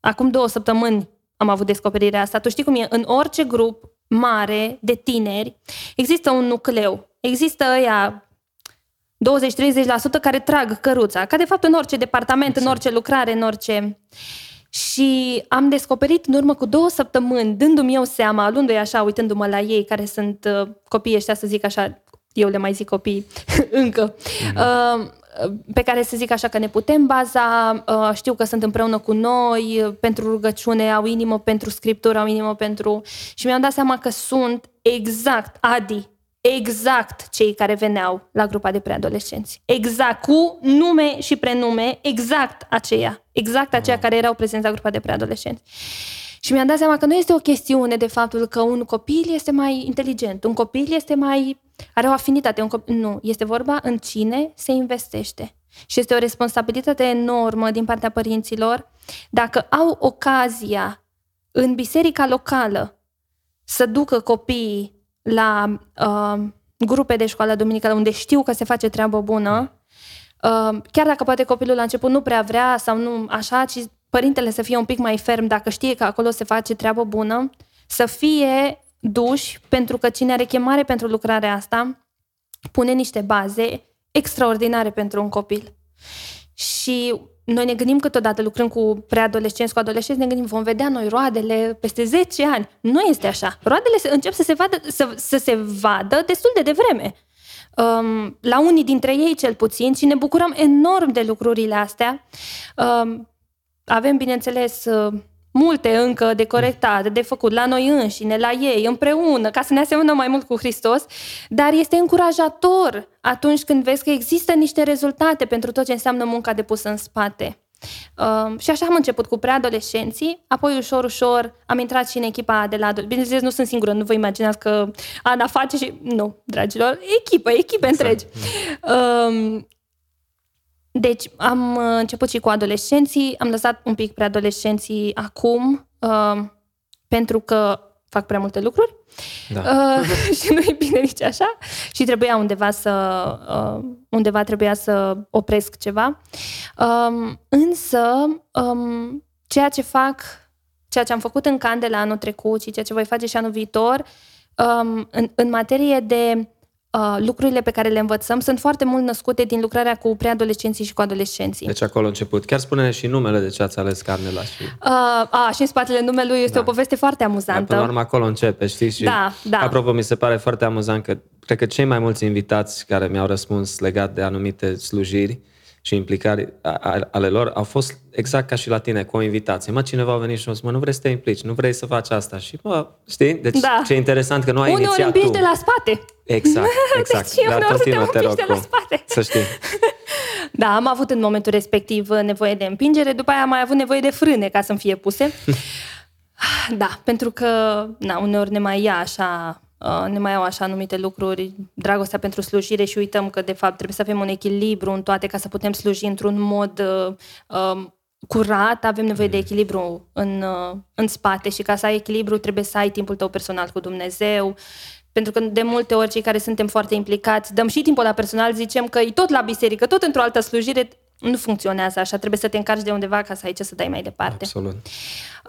Acum două săptămâni am avut descoperirea asta. Tu știi cum e? În orice grup mare de tineri există un nucleu. Există ăia 20-30% care trag căruța, ca de fapt în orice departament, exact. în orice lucrare, în orice... Și am descoperit în urmă cu două săptămâni, dându-mi eu seama, luându-i așa, uitându-mă la ei, care sunt uh, copiii ăștia, să zic așa, eu le mai zic copii (laughs) încă, mm-hmm. uh, pe care să zic așa că ne putem baza, uh, știu că sunt împreună cu noi uh, pentru rugăciune, au inimă pentru scriptură, au inimă pentru... Și mi-am dat seama că sunt exact, Adi, exact cei care veneau la grupa de preadolescenți. Exact, cu nume și prenume, exact aceia. Exact aceia care erau prezenți la grupa de preadolescenți. Și mi-am dat seama că nu este o chestiune de faptul că un copil este mai inteligent, un copil este mai are o afinitate. Un copil... Nu, este vorba în cine se investește. Și este o responsabilitate enormă din partea părinților dacă au ocazia în biserica locală să ducă copiii la uh, grupe de școală duminicală unde știu că se face treabă bună, uh, chiar dacă poate copilul la început nu prea vrea sau nu așa, ci părintele să fie un pic mai ferm dacă știe că acolo se face treabă bună, să fie duși, pentru că cine are chemare pentru lucrarea asta, pune niște baze extraordinare pentru un copil. Și noi ne gândim câteodată, lucrând cu preadolescenți, cu adolescenți, ne gândim, vom vedea noi roadele peste 10 ani. Nu este așa. Roadele încep să se vadă, să, să se vadă destul de devreme. Um, la unii dintre ei cel puțin și ne bucurăm enorm de lucrurile astea. Um, avem, bineînțeles, uh, multe încă de corectat, de făcut la noi înșine, la ei, împreună, ca să ne asemănăm mai mult cu Hristos, dar este încurajator atunci când vezi că există niște rezultate pentru tot ce înseamnă munca depusă în spate. Uh, și așa am început cu preadolescenții, apoi ușor, ușor am intrat și în echipa de la... Bineînțeles, nu sunt singură, nu vă imaginați că Ana face și... Nu, dragilor, echipă, echipe exact. întregi. Uh, deci am uh, început și cu adolescenții, am lăsat un pic preadolescenții acum, uh, pentru că fac prea multe lucruri da. uh, (laughs) și nu e bine nici așa și trebuia undeva să uh, undeva trebuia să opresc ceva. Um, însă um, ceea ce fac, ceea ce am făcut în Candela anul trecut și ceea ce voi face și anul viitor, um, în, în materie de uh, lucrurile pe care le învățăm sunt foarte mult născute din lucrarea cu preadolescenții și cu adolescenții. Deci acolo a început. Chiar spune și numele de ce ați ales Carnela. Și... Uh, a, și în spatele numelui este da. o poveste foarte amuzantă. Până la urmă acolo începe, știi? Și da, da. Apropo, mi se pare foarte amuzant că cred că cei mai mulți invitați care mi-au răspuns legat de anumite slujiri și implicări ale lor au fost exact ca și la tine, cu o invitație. Mă, cineva a venit și a zis, mă, nu vrei să te implici, nu vrei să faci asta. Și, mă, știi? Deci da. ce interesant că nu ai Uneori inițiat tu. de la spate. Exact, (laughs) exact. Deci Dar continuă, te rog, de la spate. să știi. (laughs) Da, am avut în momentul respectiv nevoie de împingere, după aia am mai avut nevoie de frâne ca să-mi fie puse. (laughs) da, pentru că, na, uneori ne mai ia așa Uh, ne mai au așa anumite lucruri, dragostea pentru slujire și uităm că de fapt trebuie să avem un echilibru în toate ca să putem sluji într-un mod uh, um, curat, avem nevoie de mm. echilibru în, uh, în spate și ca să ai echilibru trebuie să ai timpul tău personal cu Dumnezeu, pentru că de multe ori cei care suntem foarte implicați, dăm și timpul la personal, zicem că e tot la biserică, tot într-o altă slujire, nu funcționează așa, trebuie să te încarci de undeva ca să ai ce să dai mai departe. Absolut.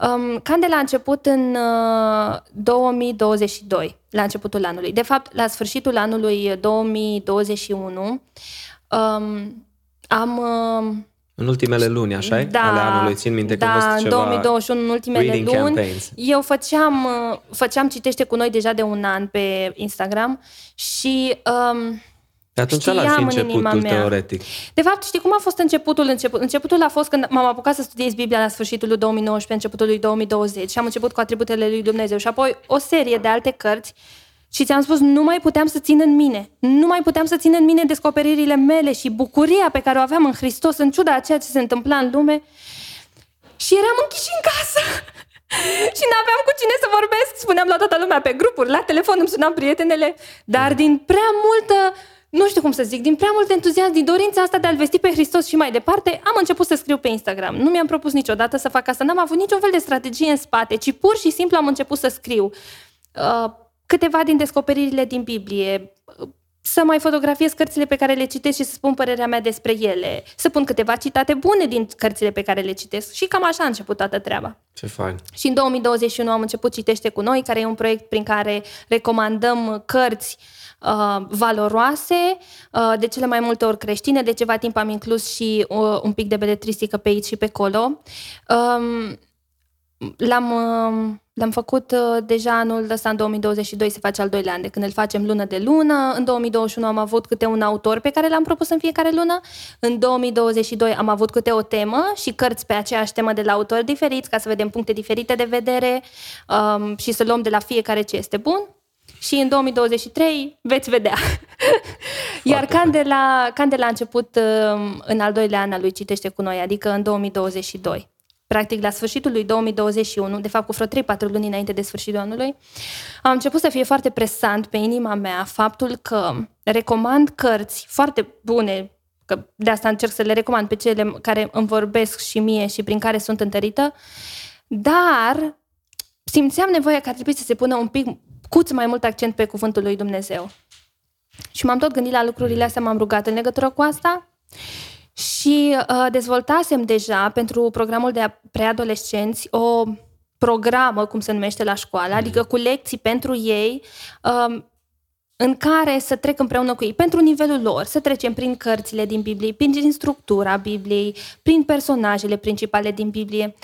Um, Candela a început în uh, 2022, la începutul anului. De fapt, la sfârșitul anului 2021 um, am... Uh, în ultimele luni, așa e? Da, Ale anului, țin minte că da, a fost în ceva 2021, în ultimele luni. Campaigns. Eu făceam, uh, făceam Citește cu noi deja de un an pe Instagram și... Um, atunci ăla ar fi Știam în inima începutul mea. teoretic. De fapt, știi cum a fost începutul? Început, începutul a fost când m-am apucat să studiez Biblia la sfârșitul lui 2019, începutul lui 2020 și am început cu atributele lui Dumnezeu și apoi o serie de alte cărți și ți-am spus, nu mai puteam să țin în mine. Nu mai puteam să țin în mine descoperirile mele și bucuria pe care o aveam în Hristos, în ciuda a ceea ce se întâmpla în lume. Și eram închiși în casă. (laughs) și n-aveam cu cine să vorbesc. Spuneam la toată lumea pe grupuri, la telefon îmi sunam prietenele, dar din prea multă nu știu cum să zic, din prea mult entuziasm, din dorința asta de a-L vesti pe Hristos și mai departe, am început să scriu pe Instagram. Nu mi-am propus niciodată să fac asta, n-am avut niciun fel de strategie în spate, ci pur și simplu am început să scriu uh, câteva din descoperirile din Biblie, uh, să mai fotografiez cărțile pe care le citesc și să spun părerea mea despre ele, să pun câteva citate bune din cărțile pe care le citesc și cam așa a început toată treaba. Ce fain. Și în 2021 am început Citește cu noi, care e un proiect prin care recomandăm cărți uh, valoroase, uh, de cele mai multe ori creștine. De ceva timp am inclus și uh, un pic de beletristică pe aici și pe acolo. Um, L-am, uh, l-am făcut uh, deja anul ăsta, în 2022, se face al doilea an, de când îl facem lună de lună. În 2021 am avut câte un autor pe care l-am propus în fiecare lună. În 2022 am avut câte o temă și cărți pe aceeași temă de la autori diferiți, ca să vedem puncte diferite de vedere um, și să luăm de la fiecare ce este bun. Și în 2023 veți vedea. (laughs) Iar Candela, Candela a început um, în al doilea an al lui Citește cu noi, adică în 2022 practic la sfârșitul lui 2021, de fapt cu vreo 3-4 luni înainte de sfârșitul anului, am început să fie foarte presant pe inima mea faptul că recomand cărți foarte bune, că de asta încerc să le recomand pe cele care îmi vorbesc și mie și prin care sunt întărită, dar simțeam nevoia că ar trebui să se pună un pic cuț mai mult accent pe cuvântul lui Dumnezeu. Și m-am tot gândit la lucrurile astea, m-am rugat în legătură cu asta și uh, dezvoltasem deja pentru programul de preadolescenți o programă, cum se numește la școală, adică cu lecții pentru ei, um, în care să trec împreună cu ei, pentru nivelul lor, să trecem prin cărțile din Biblie, prin structura Bibliei, prin personajele principale din Biblie.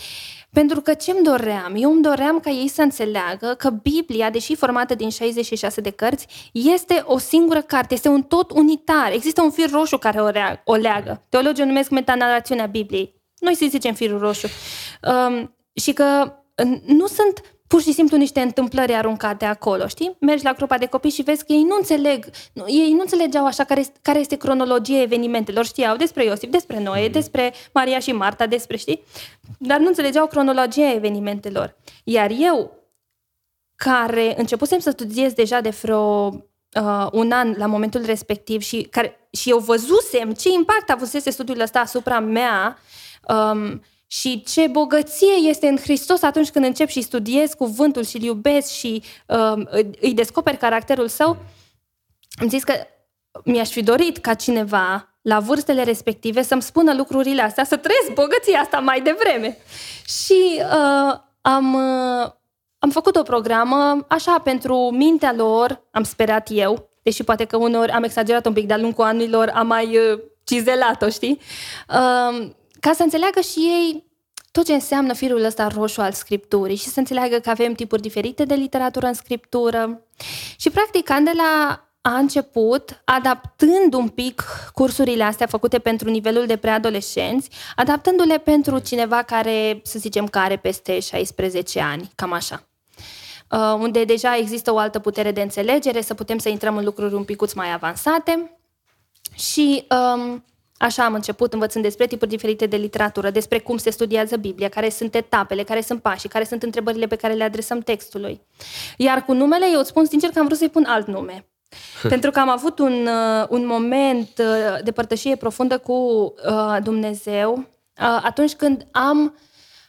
Pentru că ce-mi doream? Eu îmi doream ca ei să înțeleagă că Biblia, deși formată din 66 de cărți, este o singură carte, este un tot unitar. Există un fir roșu care o, rea- o leagă. Teologii o numesc metanarațiunea Bibliei. Noi să zicem firul roșu. Um, și că nu sunt pur și simplu niște întâmplări aruncate acolo, știi? Mergi la grupa de copii și vezi că ei nu înțeleg, nu, ei nu înțelegeau așa care, care este cronologia evenimentelor, știau despre Iosif, despre Noe, despre Maria și Marta, despre, știi? Dar nu înțelegeau cronologia evenimentelor. Iar eu, care începusem să studiez deja de vreo uh, un an la momentul respectiv și, care, și eu văzusem ce impact avusese studiul ăsta asupra mea, um, și ce bogăție este în Hristos atunci când încep și studiez cuvântul și îl iubesc și uh, îi descoper caracterul său, am zis că mi-aș fi dorit ca cineva la vârstele respective să-mi spună lucrurile astea, să trăiesc bogăția asta mai devreme. Și uh, am, uh, am făcut o programă așa pentru mintea lor, am sperat eu, deși poate că uneori am exagerat un pic de-a lungul anilor, am mai uh, cizelat-o, știi? Uh, ca să înțeleagă și ei tot ce înseamnă firul ăsta roșu al scripturii și să înțeleagă că avem tipuri diferite de literatură în scriptură. Și practic Candela a început adaptând un pic cursurile astea făcute pentru nivelul de preadolescenți, adaptându-le pentru cineva care, să zicem, că are peste 16 ani, cam așa. Uh, unde deja există o altă putere de înțelegere, să putem să intrăm în lucruri un picuț mai avansate. Și um, Așa am început învățând despre tipuri diferite de literatură, despre cum se studiază Biblia, care sunt etapele, care sunt pașii, care sunt întrebările pe care le adresăm textului. Iar cu numele, eu îți spun sincer că am vrut să-i pun alt nume. Pentru că am avut un, uh, un moment uh, de părtășie profundă cu uh, Dumnezeu uh, atunci când am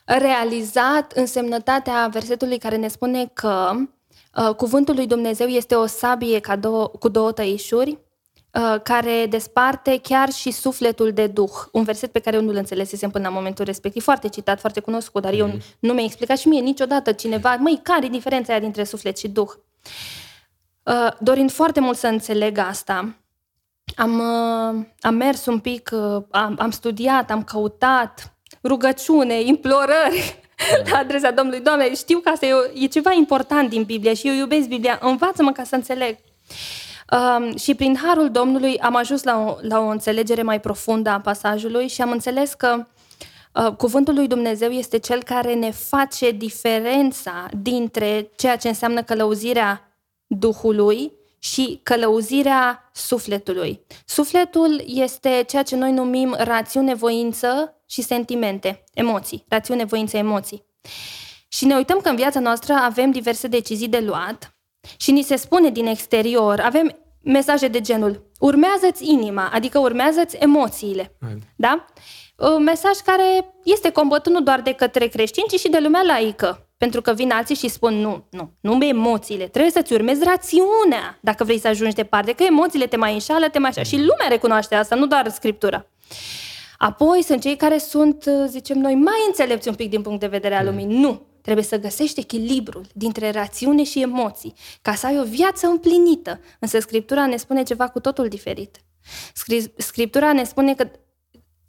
realizat însemnătatea versetului care ne spune că uh, cuvântul lui Dumnezeu este o sabie ca două, cu două tăișuri Uh, care desparte chiar și sufletul de duh. Un verset pe care eu nu-l înțelesesem până la momentul respectiv, foarte citat, foarte cunoscut, dar eu mm-hmm. nu mi-a explicat și mie niciodată cineva, măi, care e diferența aia dintre suflet și duh? Uh, dorind foarte mult să înțeleg asta, am, uh, am mers un pic, am, am studiat, am căutat rugăciune, implorări la adresa Domnului. Doamne, știu că asta e, e ceva important din Biblie și eu iubesc Biblia, învață-mă ca să înțeleg. Um, și prin harul Domnului am ajuns la o, la o înțelegere mai profundă a pasajului și am înțeles că uh, cuvântul lui Dumnezeu este cel care ne face diferența dintre ceea ce înseamnă călăuzirea Duhului și călăuzirea sufletului. Sufletul este ceea ce noi numim rațiune, voință și sentimente, emoții. Rațiune, voință, emoții. Și ne uităm că în viața noastră avem diverse decizii de luat și ni se spune din exterior, avem mesaje de genul urmează-ți inima, adică urmează-ți emoțiile. Right. Da? Un mesaj care este combătut nu doar de către creștini, ci și de lumea laică. Pentru că vin alții și spun, nu, nu, nu emoțiile, trebuie să-ți urmezi rațiunea dacă vrei să ajungi departe, că emoțiile te mai înșală, te mai așa. Și lumea recunoaște asta, nu doar Scriptura. Apoi sunt cei care sunt, zicem noi, mai înțelepți un pic din punct de vedere al lumii. Nu, trebuie să găsești echilibrul dintre rațiune și emoții, ca să ai o viață împlinită. Însă Scriptura ne spune ceva cu totul diferit. Scriptura ne spune că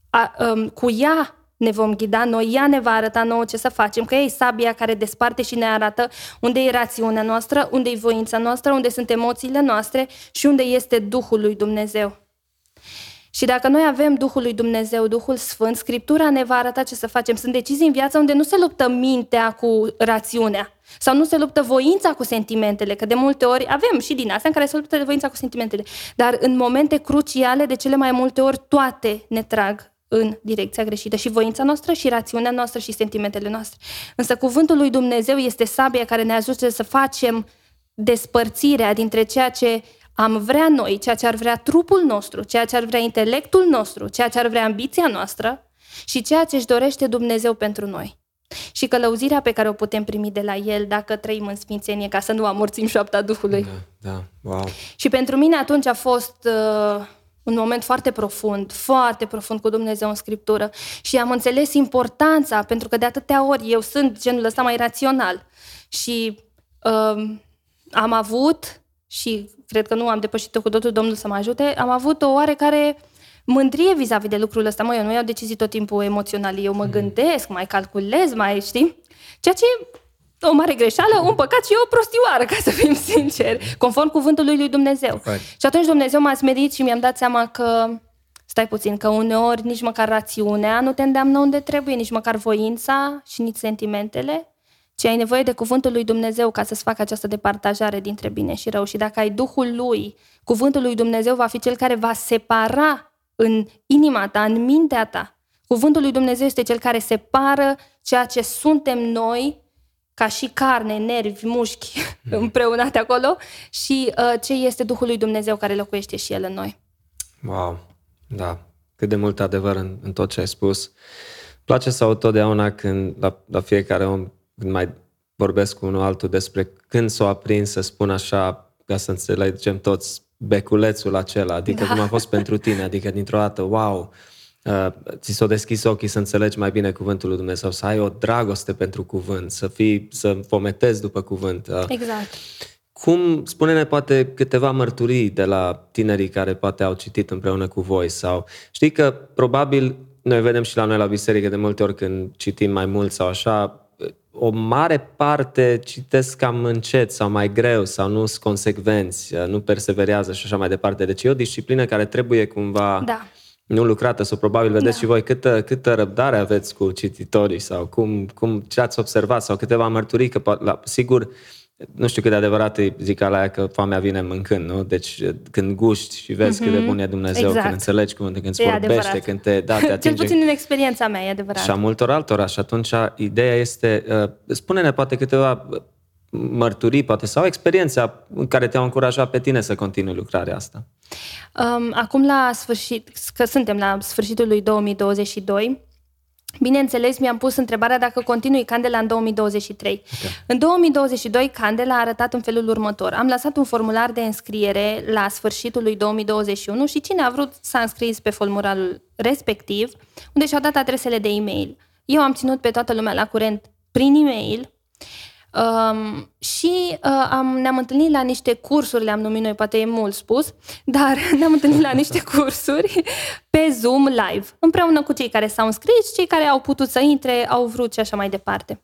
a, um, cu ea ne vom ghida noi, ea ne va arăta nouă ce să facem, că ea e sabia care desparte și ne arată unde e rațiunea noastră, unde e voința noastră, unde sunt emoțiile noastre și unde este Duhul lui Dumnezeu. Și dacă noi avem Duhul lui Dumnezeu, Duhul Sfânt, Scriptura ne va arăta ce să facem. Sunt decizii în viață unde nu se luptă mintea cu rațiunea sau nu se luptă voința cu sentimentele, că de multe ori avem și din astea în care se luptă voința cu sentimentele. Dar în momente cruciale, de cele mai multe ori, toate ne trag în direcția greșită și voința noastră și rațiunea noastră și sentimentele noastre. Însă cuvântul lui Dumnezeu este sabia care ne ajută să facem despărțirea dintre ceea ce am vrea noi, ceea ce ar vrea trupul nostru, ceea ce ar vrea intelectul nostru, ceea ce ar vrea ambiția noastră și ceea ce își dorește Dumnezeu pentru noi. Și călăuzirea pe care o putem primi de la El dacă trăim în sfințenie, ca să nu amorțim șoapta Duhului. Da, da, wow. Și pentru mine atunci a fost uh, un moment foarte profund, foarte profund cu Dumnezeu în Scriptură și am înțeles importanța, pentru că de atâtea ori eu sunt genul ăsta mai rațional și uh, am avut și cred că nu am depășit-o cu totul, Domnul să mă ajute, am avut o oarecare mândrie vis-a-vis de lucrul ăsta. Mă, eu nu iau decizii tot timpul emoțional, eu mă mm. gândesc, mai calculez, mai știi? Ceea ce o mare greșeală, un păcat și o prostioară, ca să fim sinceri, conform cuvântului lui Dumnezeu. Right. Și atunci Dumnezeu m-a smerit și mi-am dat seama că, stai puțin, că uneori nici măcar rațiunea nu te îndeamnă unde trebuie, nici măcar voința și nici sentimentele, ci ai nevoie de cuvântul lui Dumnezeu ca să-ți facă această departajare dintre bine și rău. Și dacă ai Duhul lui, cuvântul lui Dumnezeu va fi cel care va separa în inima ta, în mintea ta. Cuvântul lui Dumnezeu este cel care separă ceea ce suntem noi, ca și carne, nervi, mușchi mm. (laughs) împreunate acolo, și uh, ce este Duhul lui Dumnezeu care locuiește și El în noi. Wow, da, cât de mult adevăr în, în tot ce ai spus. Place să aud totdeauna când, la, la fiecare om, când mai vorbesc cu unul altul despre când s-o aprins să spun așa, ca să înțelegem toți beculețul acela, adică da. cum a fost pentru tine, adică dintr-o dată, wow, uh, ți s-o deschis ochii să înțelegi mai bine cuvântul lui Dumnezeu, să ai o dragoste pentru cuvânt, să fii, să fometezi după cuvânt. Uh, exact. Cum, spune-ne poate câteva mărturii de la tinerii care poate au citit împreună cu voi sau știi că probabil noi vedem și la noi la biserică de multe ori când citim mai mult sau așa, o mare parte citesc cam încet sau mai greu sau nu sunt consecvenți, nu perseverează și așa mai departe. Deci e o disciplină care trebuie cumva da. nu lucrată sau probabil vedeți da. și voi câtă, câtă răbdare aveți cu cititorii sau cum, cum ce ați observat sau câteva mărturii, că la, sigur nu știu cât de adevărat e zicala aia că foamea vine mâncând, nu? Deci când guști și vezi mm-hmm. cât de mhm. bun e Dumnezeu, exact. când înțelegi cuvântul, când îți vorbește, adevărat. când te, da, te (laughs) atinge. Cel puțin în experiența mea, e adevărat. Și a multor altora. Și atunci ideea este, uh, spune-ne poate câteva mărturii, poate, sau experiența în care te-au încurajat pe tine să continui lucrarea asta. Um, acum la sfârșit, că suntem la sfârșitul lui 2022, Bineînțeles, mi-am pus întrebarea dacă continui Candela în 2023. Okay. În 2022, Candela a arătat în felul următor. Am lăsat un formular de înscriere la sfârșitul lui 2021 și cine a vrut s-a înscris pe formularul respectiv, unde și-au dat adresele de e-mail. Eu am ținut pe toată lumea la curent prin e-mail Um, și uh, am, ne-am întâlnit la niște cursuri, le-am numit noi, poate e mult spus, (laughs) dar ne-am întâlnit la niște (laughs) cursuri pe Zoom live, împreună cu cei care s-au înscris, cei care au putut să intre, au vrut și așa mai departe.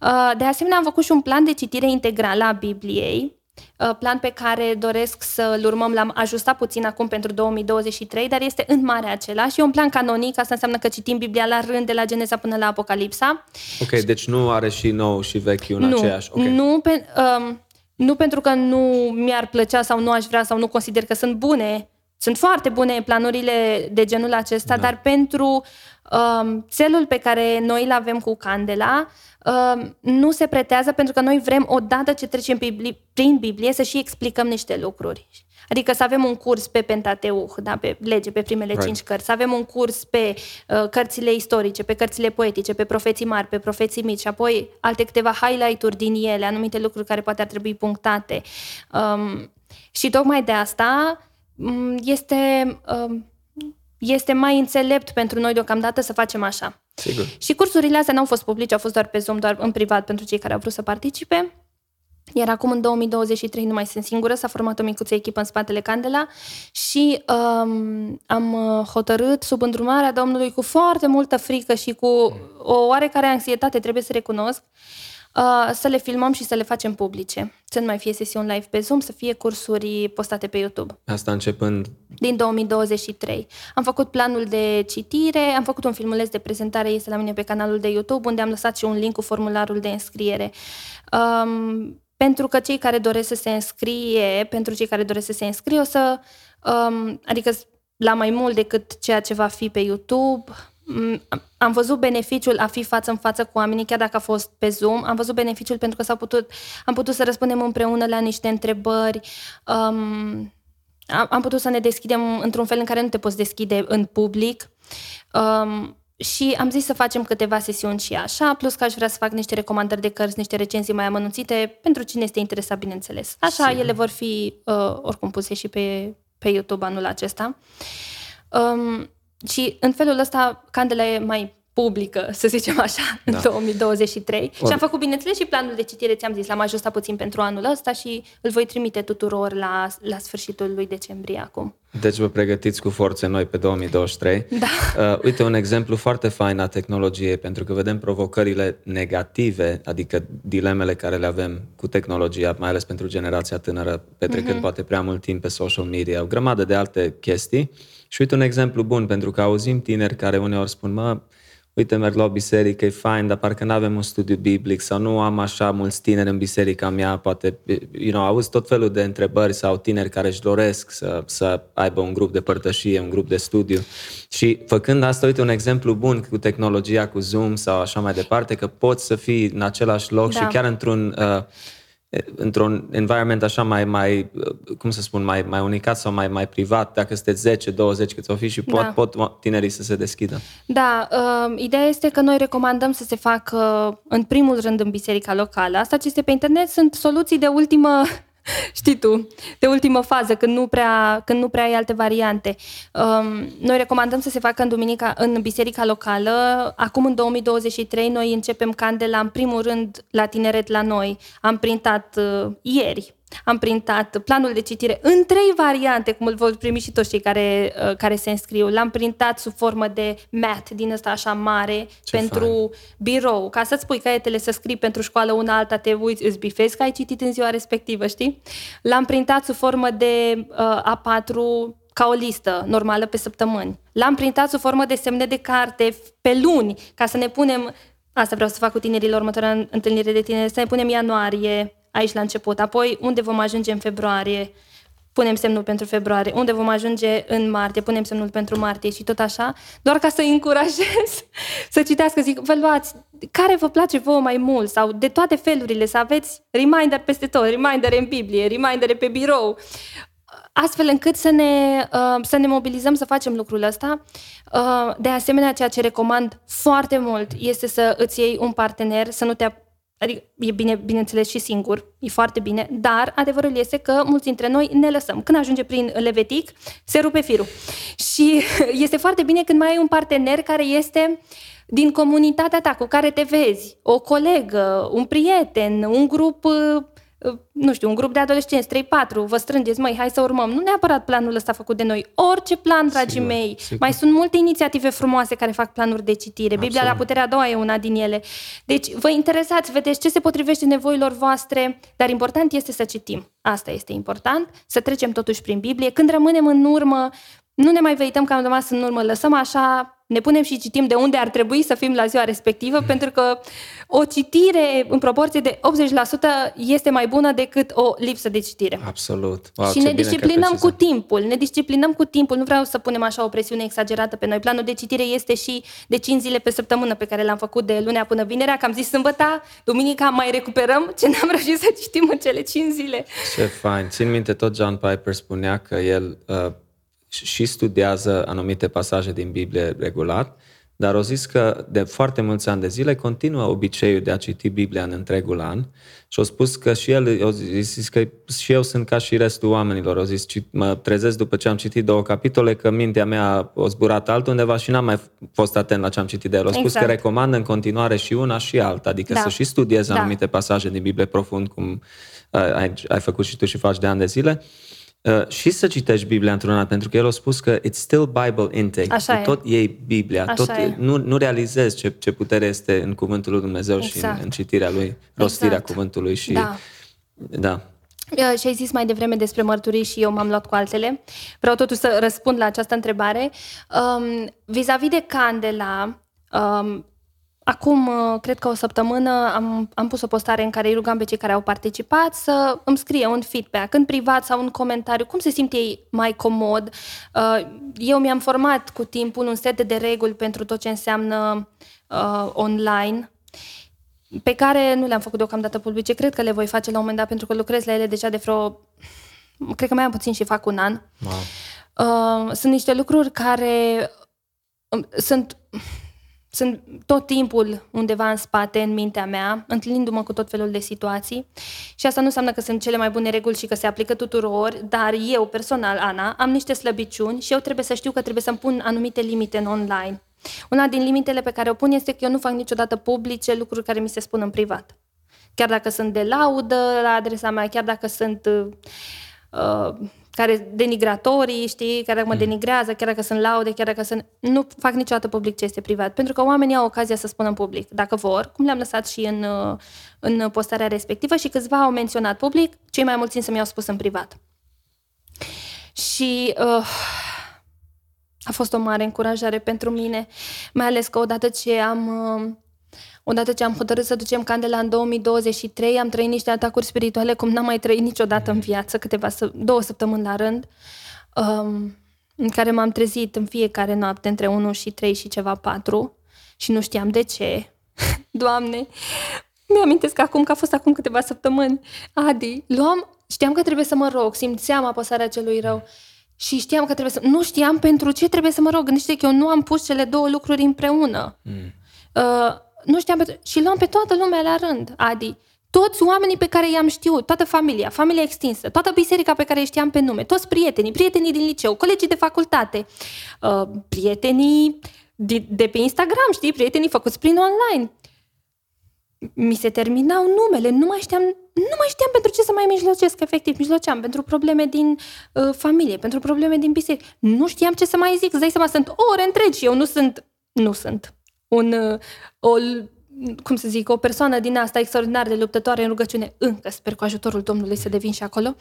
Uh, de asemenea, am făcut și un plan de citire integrală a Bibliei, uh, plan pe care doresc să-l urmăm, l-am ajustat puțin acum pentru 2023, dar este în mare același. E un plan canonic, asta înseamnă că citim Biblia la rând de la Geneza până la Apocalipsa. Ok, deci nu are și nou și vechi în nu, aceeași. Okay. Nu, pe, um, nu pentru că nu mi-ar plăcea sau nu aș vrea sau nu consider că sunt bune. Sunt foarte bune planurile de genul acesta, da. dar pentru um, țelul pe care noi îl avem cu Candela, um, nu se pretează pentru că noi vrem, odată ce trecem prin Biblie, să și explicăm niște lucruri. Adică să avem un curs pe Pentateuch, da, pe lege, pe primele right. cinci cărți, să avem un curs pe uh, cărțile istorice, pe cărțile poetice, pe profeții mari, pe profeții mici, și apoi alte câteva highlight-uri din ele, anumite lucruri care poate ar trebui punctate. Um, și tocmai de asta um, este, um, este mai înțelept pentru noi deocamdată să facem așa. Sigur. Și cursurile astea n-au fost publice, au fost doar pe Zoom, doar în privat pentru cei care au vrut să participe. Iar acum, în 2023, nu mai sunt singură, s-a format o micuță echipă în spatele Candela și um, am uh, hotărât, sub îndrumarea Domnului, cu foarte multă frică și cu o oarecare anxietate, trebuie să recunosc, uh, să le filmăm și să le facem publice. Să nu mai fie sesiuni live pe Zoom, să fie cursuri postate pe YouTube. Asta începând? Din 2023. Am făcut planul de citire, am făcut un filmuleț de prezentare, este la mine pe canalul de YouTube, unde am lăsat și un link cu formularul de înscriere. Um, pentru că cei care doresc să se înscrie, pentru cei care doresc să se înscrie, o să, um, adică la mai mult decât ceea ce va fi pe YouTube, mm, am văzut beneficiul a fi față în față cu oamenii, chiar dacă a fost pe Zoom, am văzut beneficiul pentru că s-au putut, am putut să răspundem împreună la niște întrebări, um, am putut să ne deschidem într-un fel în care nu te poți deschide în public. Um, și am zis să facem câteva sesiuni și așa, plus că aș vrea să fac niște recomandări de cărți, niște recenzii mai amănunțite, pentru cine este interesat, bineînțeles. Așa, Sigur. ele vor fi uh, oricum puse și pe, pe YouTube anul acesta. Um, și în felul ăsta, Candela e mai publică, să zicem așa, da. în 2023. Or... Și am făcut, bineînțeles, și planul de citire, ți-am zis, l-am ajustat puțin pentru anul ăsta și îl voi trimite tuturor la, la sfârșitul lui decembrie acum. Deci vă pregătiți cu forțe noi pe 2023. Da. Uh, uite, un exemplu foarte fain a tehnologiei, pentru că vedem provocările negative, adică dilemele care le avem cu tehnologia, mai ales pentru generația tânără, petrecând uh-huh. poate prea mult timp pe social media, o grămadă de alte chestii. Și uite un exemplu bun, pentru că auzim tineri care uneori spun, mă, uite, merg la o biserică, e fain, dar parcă nu avem un studiu biblic sau nu am așa mulți tineri în biserica mea, poate, you know, auzi tot felul de întrebări sau tineri care își doresc să, să aibă un grup de părtășie, un grup de studiu. Și făcând asta, uite, un exemplu bun cu tehnologia, cu Zoom sau așa mai departe, că poți să fii în același loc da. și chiar într-un... Uh, într-un environment așa mai, mai cum să spun, mai, mai unicat sau mai, mai privat, dacă sunteți 10, 20 câți o fi și pot, da. pot tinerii să se deschidă. Da, uh, ideea este că noi recomandăm să se facă în primul rând în biserica locală. Asta ce este pe internet sunt soluții de ultimă (laughs) știi tu, de ultimă fază, când nu prea, când nu prea ai alte variante. Um, noi recomandăm să se facă în, duminica, în biserica locală. Acum, în 2023, noi începem candela, în primul rând, la tineret la noi. Am printat uh, ieri am printat planul de citire în trei variante, cum îl vor primi și toți cei care, uh, care se înscriu. L-am printat sub formă de mat din ăsta așa mare Ce pentru fain. birou, ca să-ți pui caietele să scrii pentru școală una alta, te uiți, îți bifezi că ai citit în ziua respectivă, știi? L-am printat sub formă de uh, A4 ca o listă normală pe săptămâni. L-am printat sub formă de semne de carte pe luni, ca să ne punem Asta vreau să fac cu tinerii la următoarea întâlnire de tineri, să ne punem ianuarie, aici la început. Apoi, unde vom ajunge în februarie, punem semnul pentru februarie. Unde vom ajunge în martie, punem semnul pentru martie și tot așa. Doar ca să încurajez (laughs) să citească, zic, vă luați care vă place vouă mai mult sau de toate felurile, să aveți reminder peste tot, reminder în Biblie, reminder pe birou, astfel încât să ne, uh, să ne mobilizăm să facem lucrul ăsta. Uh, de asemenea, ceea ce recomand foarte mult este să îți iei un partener, să nu te Adică e bine, bineînțeles, și singur, e foarte bine, dar adevărul este că mulți dintre noi ne lăsăm. Când ajunge prin levetic, se rupe firul. Și (laughs) este foarte bine când mai ai un partener care este din comunitatea ta cu care te vezi, o colegă, un prieten, un grup uh, nu știu, un grup de adolescenți, 3-4, vă strângeți, măi, hai să urmăm. Nu neapărat planul ăsta făcut de noi. Orice plan, dragii Sigur, mei. sigur. Mai sunt multe inițiative frumoase care fac planuri de citire. Biblia Absolut. la puterea a doua e una din ele. Deci vă interesați, vedeți ce se potrivește nevoilor voastre, dar important este să citim. Asta este important, să trecem totuși prin Biblie. Când rămânem în urmă, nu ne mai veităm că am rămas în urmă, lăsăm așa, ne punem și citim de unde ar trebui să fim la ziua respectivă, pentru că o citire în proporție de 80% este mai bună decât o lipsă de citire. Absolut. Wow, și ce ne bine că ai disciplinăm cu precizat. timpul, ne disciplinăm cu timpul. Nu vreau să punem așa o presiune exagerată pe noi. Planul de citire este și de 5 zile pe săptămână pe care l-am făcut de lunea până vinerea, că am zis sâmbăta, duminica mai recuperăm ce n-am reușit să citim în cele 5 zile. Ce fain. Țin minte, tot John Piper spunea că el uh, și studiază anumite pasaje din Biblie regulat, dar au zis că de foarte mulți ani de zile continuă obiceiul de a citi Biblia în întregul an și au spus că și el, au zis că și eu sunt ca și restul oamenilor, au zis, "Ci- mă trezesc după ce am citit două capitole că mintea mea a zburat altundeva și n-am mai fost atent la ce am citit de el. Au spus Exact. că recomandă în continuare și una și alta, adică Da. să și studiezi Da. anumite pasaje din Biblie profund, cum uh, ai, ai făcut și tu și faci de ani de zile, uh, și să citești Biblia într-un an, pentru că el a spus că it's still Bible intake. Așa Tu e. tot iei Biblia, Așa tot, e. nu, nu realizezi ce, ce putere este în cuvântul lui Dumnezeu și în, Exact. în citirea lui, rostirea Exact. cuvântului și... Da. da. Uh, Și ai zis mai devreme despre mărturii și eu m-am luat cu altele. Vreau totuși să răspund la această întrebare. Um, vis-a-vis de Candela, um, acum, uh, cred că o săptămână, am, am pus o postare în care îi rugam pe cei care au participat să îmi scrie un feedback, în privat sau un comentariu, cum se simt ei mai comod. Uh, eu mi-am format cu timpul un set de reguli pentru tot ce înseamnă uh, online pe care nu le-am făcut deocamdată publice. Cred că le voi face la un moment dat pentru că lucrez la ele deja de vreo... Cred că mai am puțin și fac un an. Wow. Uh, sunt niște lucruri care um, sunt, sunt tot timpul undeva în spate, în mintea mea, întâlnindu-mă cu tot felul de situații. Și asta nu înseamnă că sunt cele mai bune reguli și că se aplică tuturor, dar eu, personal, Ana, am niște slăbiciuni și eu trebuie să știu că trebuie să-mi pun anumite limite în online. Una din limitele pe care o pun este că eu nu fac niciodată publice lucruri care mi se spun în privat. Chiar dacă sunt de laudă la adresa mea, chiar dacă sunt uh, uh, care denigratorii, știi, care mă denigrează, chiar dacă sunt laude, chiar dacă sunt... Nu fac niciodată public ce este privat, pentru că oamenii au ocazia să spună în public, dacă vor, cum le-am lăsat și în, uh, în postarea respectivă și câțiva au menționat public, cei mai mulți însă mi-au spus în privat. Și uh, a fost o mare încurajare pentru mine, mai ales că odată ce am... Uh, Odată ce am hotărât să ducem candela în 2023, am trăit niște atacuri spirituale cum n-am mai trăit niciodată în viață, câteva, să- două săptămâni la rând, um, în care m-am trezit în fiecare noapte între 1 și 3 și ceva 4 și nu știam de ce. (laughs) Doamne, mi-amintesc acum că a fost acum câteva săptămâni. Adi, luam, știam că trebuie să mă rog, simțeam apăsarea celui rău. Și știam că trebuie să... Nu știam pentru ce trebuie să mă rog. Gândește că eu nu am pus cele două lucruri împreună. Mm. Uh, nu știam pentru... Și luam pe toată lumea la rând, Adi. Toți oamenii pe care i-am știut, toată familia, familia extinsă, toată biserica pe care îi știam pe nume, toți prietenii, prietenii din liceu, colegii de facultate, uh, prietenii de, de pe Instagram, știi, prietenii făcuți prin online. Mi se terminau numele, nu mai știam, nu mai știam pentru ce să mai mijlocesc, efectiv, mijloceam pentru probleme din uh, familie, pentru probleme din biserică. Nu știam ce să mai zic, îți dai seama, sunt ore întregi și eu nu sunt, nu sunt un, uh, o, cum să zic, o persoană din asta extraordinar de luptătoare în rugăciune. Încă sper cu ajutorul Domnului să devin și acolo.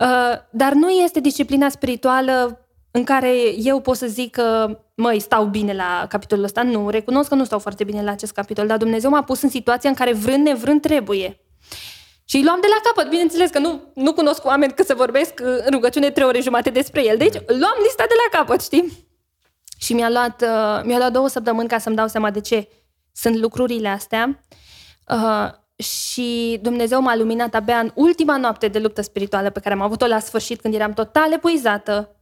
Uh, dar nu este disciplina spirituală în care eu pot să zic că, măi, stau bine la capitolul ăsta. Nu, recunosc că nu stau foarte bine la acest capitol, dar Dumnezeu m-a pus în situația în care vrând nevrând trebuie. Și îi luam de la capăt, bineînțeles că nu, nu cunosc oameni cât să vorbesc uh, în rugăciune trei ore jumate despre el. Deci luam lista de la capăt, știi? Și mi-a luat, uh, mi-a luat două săptămâni ca să-mi dau seama de ce sunt lucrurile astea. Uh, și Dumnezeu m-a luminat abia în ultima noapte de luptă spirituală pe care am avut-o la sfârșit, când eram total epuizată.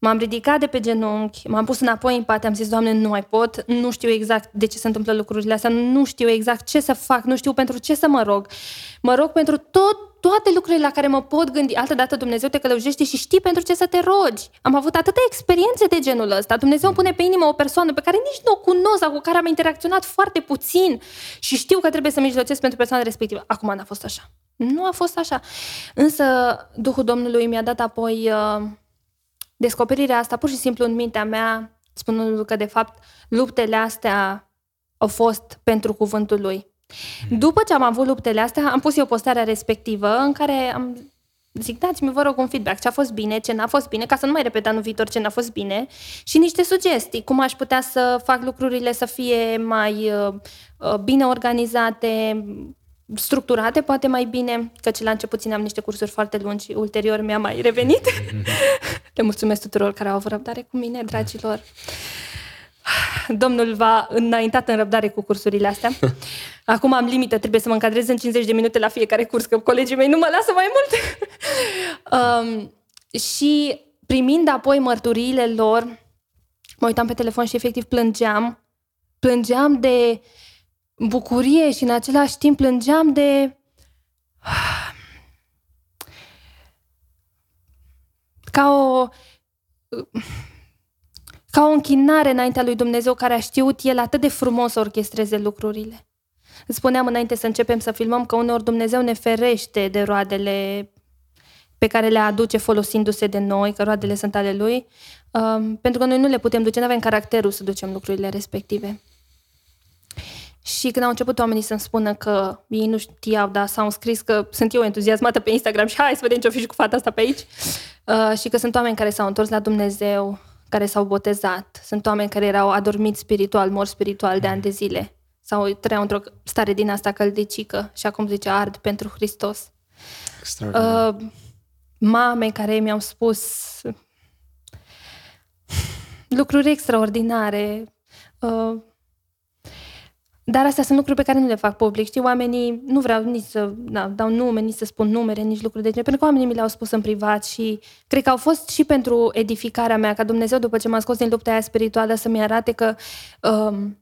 M-am ridicat de pe genunchi, m-am pus înapoi în pat, am zis, Doamne, nu mai pot, nu știu exact de ce se întâmplă lucrurile astea, nu știu exact ce să fac, nu știu pentru ce să mă rog. Mă rog pentru tot, toate lucrurile la care mă pot gândi. Altădată Dumnezeu te călăuzește și știi pentru ce să te rogi. Am avut atâtea experiențe de genul ăsta. Dumnezeu îmi pune pe inimă o persoană pe care nici nu o cunosc sau cu care am interacționat foarte puțin și știu că trebuie să mijlocesc pentru persoana respectivă. Acum n-a fost așa. Nu a fost așa. Însă Duhul Domnului mi-a dat apoi uh, descoperirea asta pur și simplu în mintea mea, spunând că de fapt luptele astea au fost pentru cuvântul lui. După ce am avut luptele astea, am pus eu postarea respectivă în care am zic, dați-mi, vă rog, un feedback, ce a fost bine, ce n-a fost bine, ca să nu mai repet anul viitor ce n-a fost bine și niște sugestii, cum aș putea să fac lucrurile să fie mai uh, uh bine organizate, structurate, poate mai bine, căci la început țineam niște cursuri foarte lungi și ulterior mi-a mai revenit. (laughs) Le mulțumesc tuturor care au avut răbdare cu mine, dragilor. Domnul va înaintat în răbdare cu cursurile astea. (laughs) Acum am limită, trebuie să mă încadrez în 50 de minute la fiecare curs, că colegii mei nu mă lasă mai mult. (laughs) um, și primind apoi mărturiile lor, mă uitam pe telefon și efectiv plângeam. Plângeam de bucurie și în același timp plângeam de (sighs) ca o (sighs) ca o închinare înaintea lui Dumnezeu care a știut El atât de frumos să orchestreze lucrurile. Spuneam înainte să începem să filmăm că uneori Dumnezeu ne ferește de roadele pe care le aduce folosindu-se de noi, că roadele sunt ale Lui, um, pentru că noi nu le putem duce, nu avem caracterul să ducem lucrurile respective. Și când au început oamenii să-mi spună că ei nu știau, dar s-au scris că sunt eu entuziasmată pe Instagram și hai să vedem ce-o fi și cu fata asta pe aici. Uh, și că sunt oameni care s-au întors la Dumnezeu, care s-au botezat. Sunt oameni care erau adormiți spiritual, mor spiritual de ani de zile. Sau trăiau într-o stare din asta căldicică și acum zice ard pentru Hristos. Uh, mame care mi-au spus lucruri extraordinare. Uh, dar astea sunt lucruri pe care nu le fac public. Știi, oamenii, nu vreau nici să da, dau nume, nici să spun numere, nici lucruri de genul, pentru că oamenii mi le-au spus în privat și cred că au fost și pentru edificarea mea, ca Dumnezeu, după ce m-a scos din lupta aia spirituală, să-mi arate că um,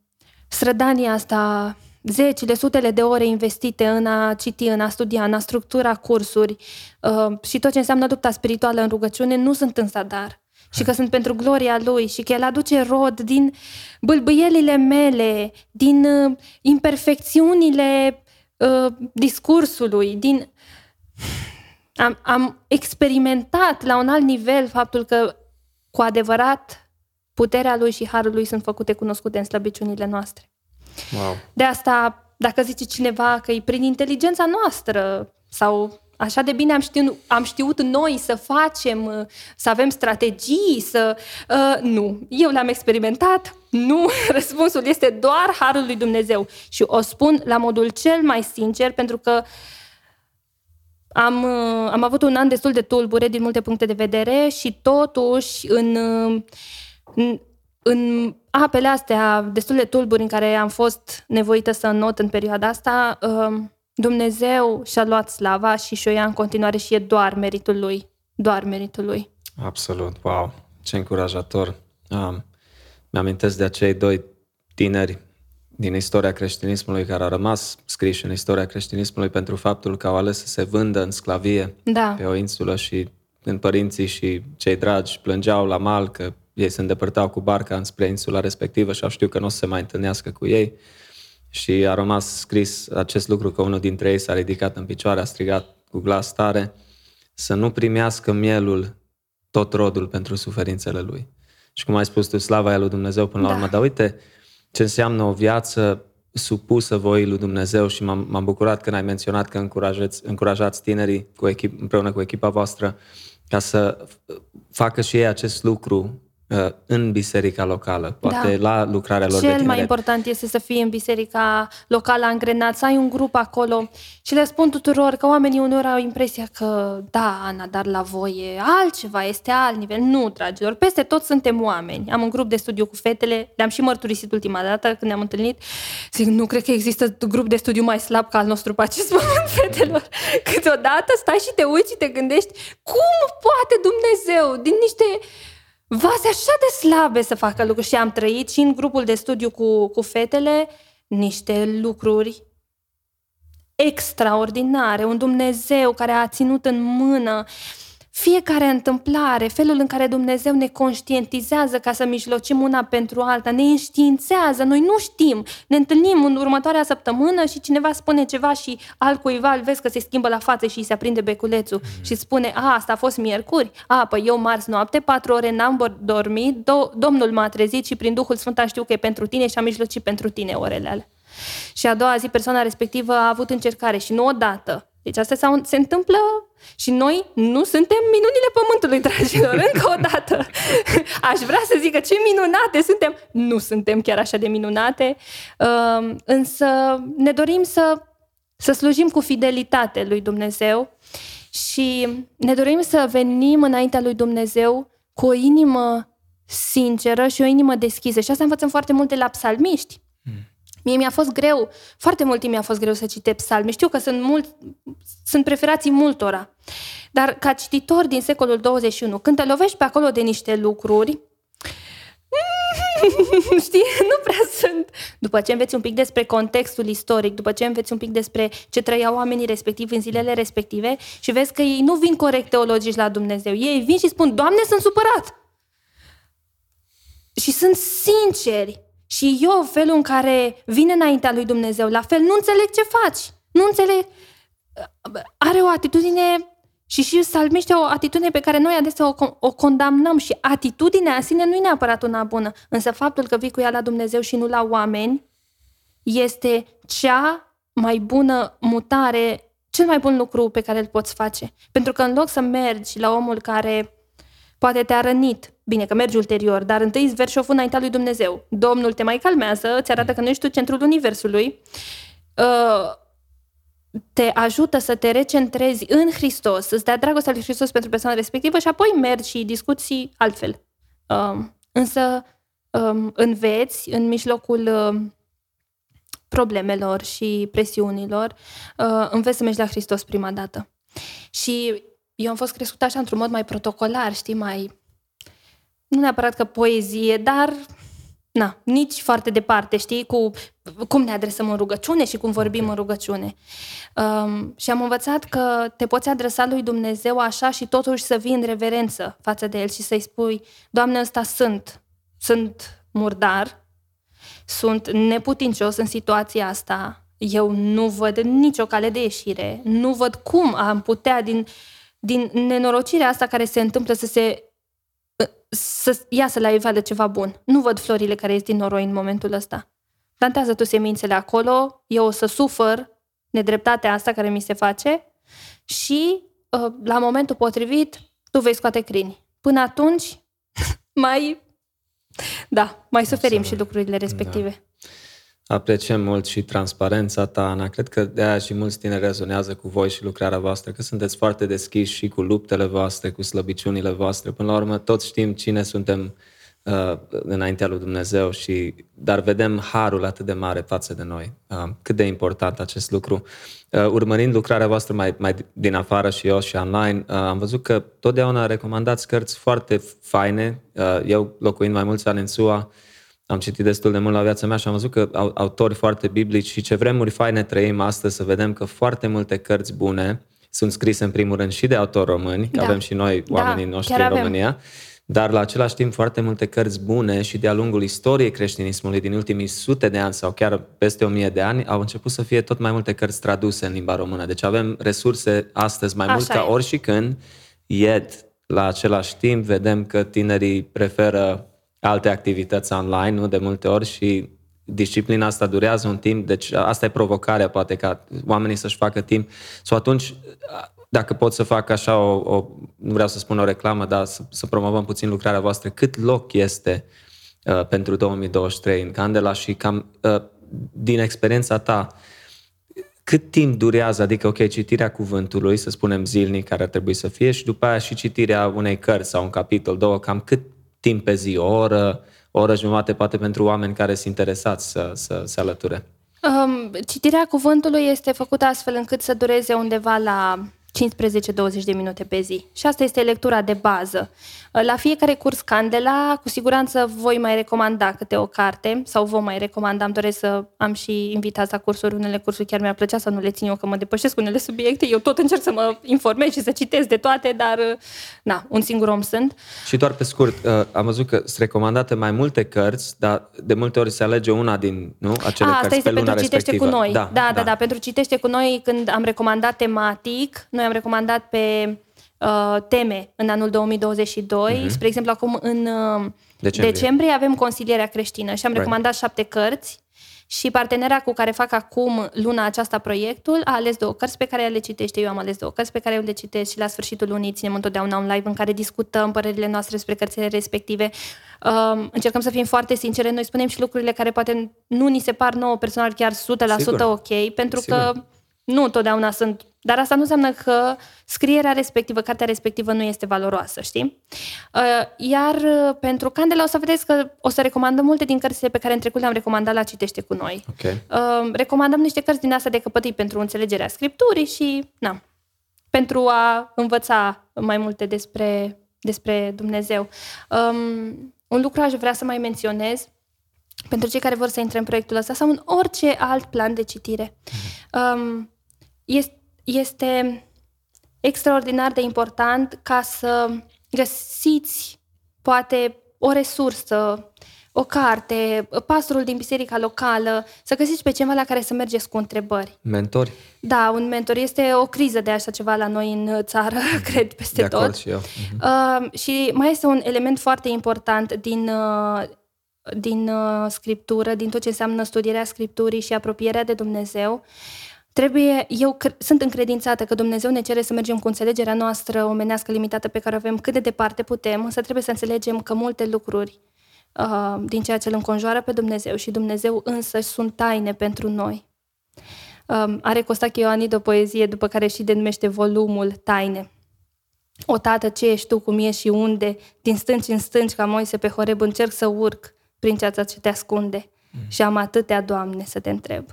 strădania asta, zecile, sutele de ore investite în a citi, în a studia, în a structura cursuri uh, și tot ce înseamnă lupta spirituală în rugăciune, nu sunt în zadar și că sunt pentru gloria Lui și că El aduce rod din bâlbâielile mele, din uh, imperfecțiunile uh, discursului, din... Am, am experimentat la un alt nivel faptul că cu adevărat puterea Lui și Harul Lui sunt făcute cunoscute în slăbiciunile noastre. Wow. De asta, dacă zice cineva că e prin inteligența noastră sau Așa de bine am știut, am știut noi să facem, uh, să avem strategii, să... Uh, nu, eu le-am experimentat, nu, (laughs) răspunsul este doar Harul lui Dumnezeu. Și o spun la modul cel mai sincer, pentru că am, uh, am avut un an destul de tulbure din multe puncte de vedere și totuși în, uh, în, în apele astea destul de tulburi în care am fost nevoită să not în perioada asta... Uh, Dumnezeu și-a luat slava și și-o ia în continuare și e doar meritul lui. Doar meritul lui. Absolut, wow, ce încurajator. Um, mi-amintesc de acei doi tineri din istoria creștinismului care au rămas scriși în istoria creștinismului pentru faptul că au ales să se vândă în sclavie da. pe o insulă și când părinții și cei dragi plângeau la mal că ei se îndepărtau cu barca înspre insula respectivă și au știut că nu o să se mai întâlnească cu ei și a rămas scris acest lucru că unul dintre ei s-a ridicat în picioare, a strigat cu glas tare să nu primească mielul tot rodul pentru suferințele lui. Și cum ai spus tu, slava e lui Dumnezeu până la da. urmă, dar uite ce înseamnă o viață supusă voii lui Dumnezeu și m-am, m-am bucurat când ai menționat că încurajați, încurajați tinerii cu echip, împreună cu echipa voastră ca să facă și ei acest lucru Uh, în biserica locală, poate da. la lucrarea lor Cel de mai important este să fie în biserica locală angrenat, să ai un grup acolo și le spun tuturor că oamenii uneori au impresia că da, Ana, dar la voi e altceva, este alt nivel. Nu, dragilor, peste tot suntem oameni. Am un grup de studiu cu fetele, le-am și mărturisit ultima dată când ne-am întâlnit. Zic, nu cred că există grup de studiu mai slab ca al nostru pe acest (laughs) moment, fetelor. Câteodată stai și te uiți și te gândești cum poate Dumnezeu din niște vase așa de slabe să facă lucruri. Și am trăit și în grupul de studiu cu, cu fetele niște lucruri extraordinare, un Dumnezeu care a ținut în mână fiecare întâmplare, felul în care Dumnezeu ne conștientizează ca să mijlocim una pentru alta, ne înștiințează, noi nu știm. Ne întâlnim în următoarea săptămână și cineva spune ceva și al cuiva îl vezi că se schimbă la față și îi se aprinde beculețul mm. și spune, a, asta a fost miercuri, a, păi eu marți noapte, patru ore n-am dormit, do- Domnul m-a trezit și prin Duhul Sfânt știu că e pentru tine și a mijlocit pentru tine orele alea. Și a doua zi persoana respectivă a avut încercare și nu odată, deci asta se întâmplă și noi nu suntem minunile pământului, (laughs) dragilor, încă o dată. (laughs) Aș vrea să zic că ce minunate suntem. Nu suntem chiar așa de minunate, um, însă ne dorim să, să slujim cu fidelitate lui Dumnezeu și ne dorim să venim înaintea lui Dumnezeu cu o inimă sinceră și o inimă deschisă. Și asta învățăm foarte multe la psalmiști. Mie mi-a fost greu, foarte mult timp mi-a fost greu să citesc psalmi. Știu că sunt, mult, sunt preferații multora. Dar ca cititor din secolul 21, când te lovești pe acolo de niște lucruri, (laughs) știi, nu prea sunt. După ce înveți un pic despre contextul istoric, după ce înveți un pic despre ce trăiau oamenii respectivi în zilele respective și vezi că ei nu vin corect teologici la Dumnezeu. Ei vin și spun, Doamne, sunt supărat! Și sunt sinceri și eu, felul în care vine înaintea lui Dumnezeu, la fel, nu înțeleg ce faci. Nu înțeleg. Are o atitudine și și salmiște o atitudine pe care noi adesea o, o condamnăm și atitudinea în sine nu e neapărat una bună, însă faptul că vii cu ea la Dumnezeu și nu la oameni este cea mai bună mutare, cel mai bun lucru pe care îl poți face. Pentru că în loc să mergi la omul care poate te-a rănit, Bine, că mergi ulterior, dar întâi îți vergi șoful înaintea lui Dumnezeu. Domnul te mai calmează, îți arată că nu ești tu centrul universului, uh, te ajută să te recentrezi în Hristos, să-ți dea dragostea lui Hristos pentru persoana respectivă și apoi mergi și discuții altfel. Uh, însă um, înveți în mijlocul uh, problemelor și presiunilor, înveți să mergi la Hristos prima dată. Și eu am fost crescută așa într-un mod mai protocolar, știi, mai nu neapărat că poezie, dar na, nici foarte departe, știi, cu cum ne adresăm în rugăciune și cum vorbim okay. în rugăciune. Um, și am învățat că te poți adresa lui Dumnezeu așa și totuși să vii în reverență față de El și să-i spui, Doamne, ăsta sunt, sunt murdar, sunt neputincios în situația asta, eu nu văd nicio cale de ieșire, nu văd cum am putea din, din nenorocirea asta care se întâmplă să se să iasă la iveală ceva bun. Nu văd florile care ies din noroi în momentul ăsta. Plantează tu semințele acolo, eu o să sufăr nedreptatea asta care mi se face și uh, la momentul potrivit tu vei scoate crini. Până atunci (laughs) mai da, mai suferim și lucrurile respective. Da. Apreciem mult și transparența ta, Ana. Cred că de aia și mulți tineri rezonează cu voi și lucrarea voastră, că sunteți foarte deschiși și cu luptele voastre, cu slăbiciunile voastre. Până la urmă, toți știm cine suntem uh, înaintea lui Dumnezeu, și, dar vedem harul atât de mare față de noi. Uh, cât de important acest lucru. Uh, urmărind lucrarea voastră mai, mai din afară și eu și online, uh, am văzut că totdeauna recomandați cărți foarte faine. Uh, eu, locuind mai mulți ani în SUA, am citit destul de mult la viața mea și am văzut că au autori foarte biblici și ce vremuri faine trăim astăzi să vedem că foarte multe cărți bune sunt scrise în primul rând și de autori români, da. avem și noi da, oamenii da, noștri în avem. România, dar la același timp foarte multe cărți bune și de-a lungul istoriei creștinismului din ultimii sute de ani sau chiar peste o mie de ani au început să fie tot mai multe cărți traduse în limba română. Deci avem resurse astăzi mai Așa mult e. ca ori și când, yet la același timp vedem că tinerii preferă alte activități online, nu de multe ori și disciplina asta durează un timp, deci asta e provocarea, poate ca oamenii să-și facă timp. Sau atunci, dacă pot să fac așa o, o nu vreau să spun o reclamă, dar să, să promovăm puțin lucrarea voastră, cât loc este uh, pentru 2023 în Candela și cam uh, din experiența ta, cât timp durează, adică, ok, citirea cuvântului, să spunem zilnic, care ar trebui să fie, și după aia și citirea unei cărți sau un capitol, două, cam cât timp pe zi, o oră, o oră jumate, poate pentru oameni care sunt interesați să, să se alăture? Um, citirea cuvântului este făcută astfel încât să dureze undeva la 15-20 de minute pe zi. Și asta este lectura de bază. La fiecare curs Candela, cu siguranță voi mai recomanda câte o carte sau vă mai recomanda. Am doresc să am și invitați la cursuri. Unele cursuri chiar mi-ar plăcea să nu le țin eu, că mă depășesc unele subiecte. Eu tot încerc să mă informez și să citesc de toate, dar na, un singur om sunt. Și doar pe scurt, uh, am văzut că sunt recomandate mai multe cărți, dar de multe ori se alege una din nu, acele A, cărți asta este pe luna pentru Citește respectivă. cu noi. Da, da, da, da, pentru Citește cu noi, când am recomandat tematic, noi am recomandat pe uh, teme în anul 2022. Uh-huh. Spre exemplu, acum în uh, Decembrie. decembrie avem consilierea creștină și am Right. recomandat șapte cărți și partenera cu care fac acum luna aceasta proiectul a ales două cărți pe care ea le citește, eu am ales două cărți pe care eu le citesc și la sfârșitul lunii ținem întotdeauna un live în care discutăm părerile noastre despre cărțile respective. Um, încercăm să fim foarte sincere, noi spunem și lucrurile care poate nu ni se par nouă personal chiar 100% Sigur. ok, pentru Sigur. că nu totdeauna sunt. Dar asta nu înseamnă că scrierea respectivă, cartea respectivă nu este valoroasă, știi? Uh, Iar uh, pentru Candela o să vedeți că o să recomandăm multe din cărțile pe care în trecut le-am recomandat la Citește cu noi. Ok. Uh, Recomandăm niște cărți din asta de căpătâi pentru înțelegerea scripturii și, na, pentru a învăța mai multe despre, despre Dumnezeu. Um, un lucru aș vrea să mai menționez pentru cei care vor să intre în proiectul ăsta sau în orice alt plan de citire. Um, este, este extraordinar de important ca să găsiți poate o resursă, o carte, pastorul din biserica locală, să găsiți pe cineva la care să mergeți cu întrebări. Mentori, Da, un mentor. Este o criză de așa ceva la noi în țară, (laughs) cred, peste de acord tot. și eu. Uh, și mai este un element foarte important din, uh, din uh, scriptură, din tot ce înseamnă studierea scripturii și apropierea de Dumnezeu. Trebuie, eu cre- sunt încredințată că Dumnezeu ne cere să mergem cu înțelegerea noastră omenească limitată pe care o avem cât de departe putem, însă trebuie să înțelegem că multe lucruri uh, din ceea ce îl înconjoară pe Dumnezeu și Dumnezeu însă sunt taine pentru noi. Um, are Costache Ioanid o poezie după care și denumește volumul Taine. O tată, ce ești tu, cum ești și unde, din stânci în stânci ca Moise pe Horeb încerc să urc prin ceața ce te ascunde. Și am atâtea, Doamne, să te întreb.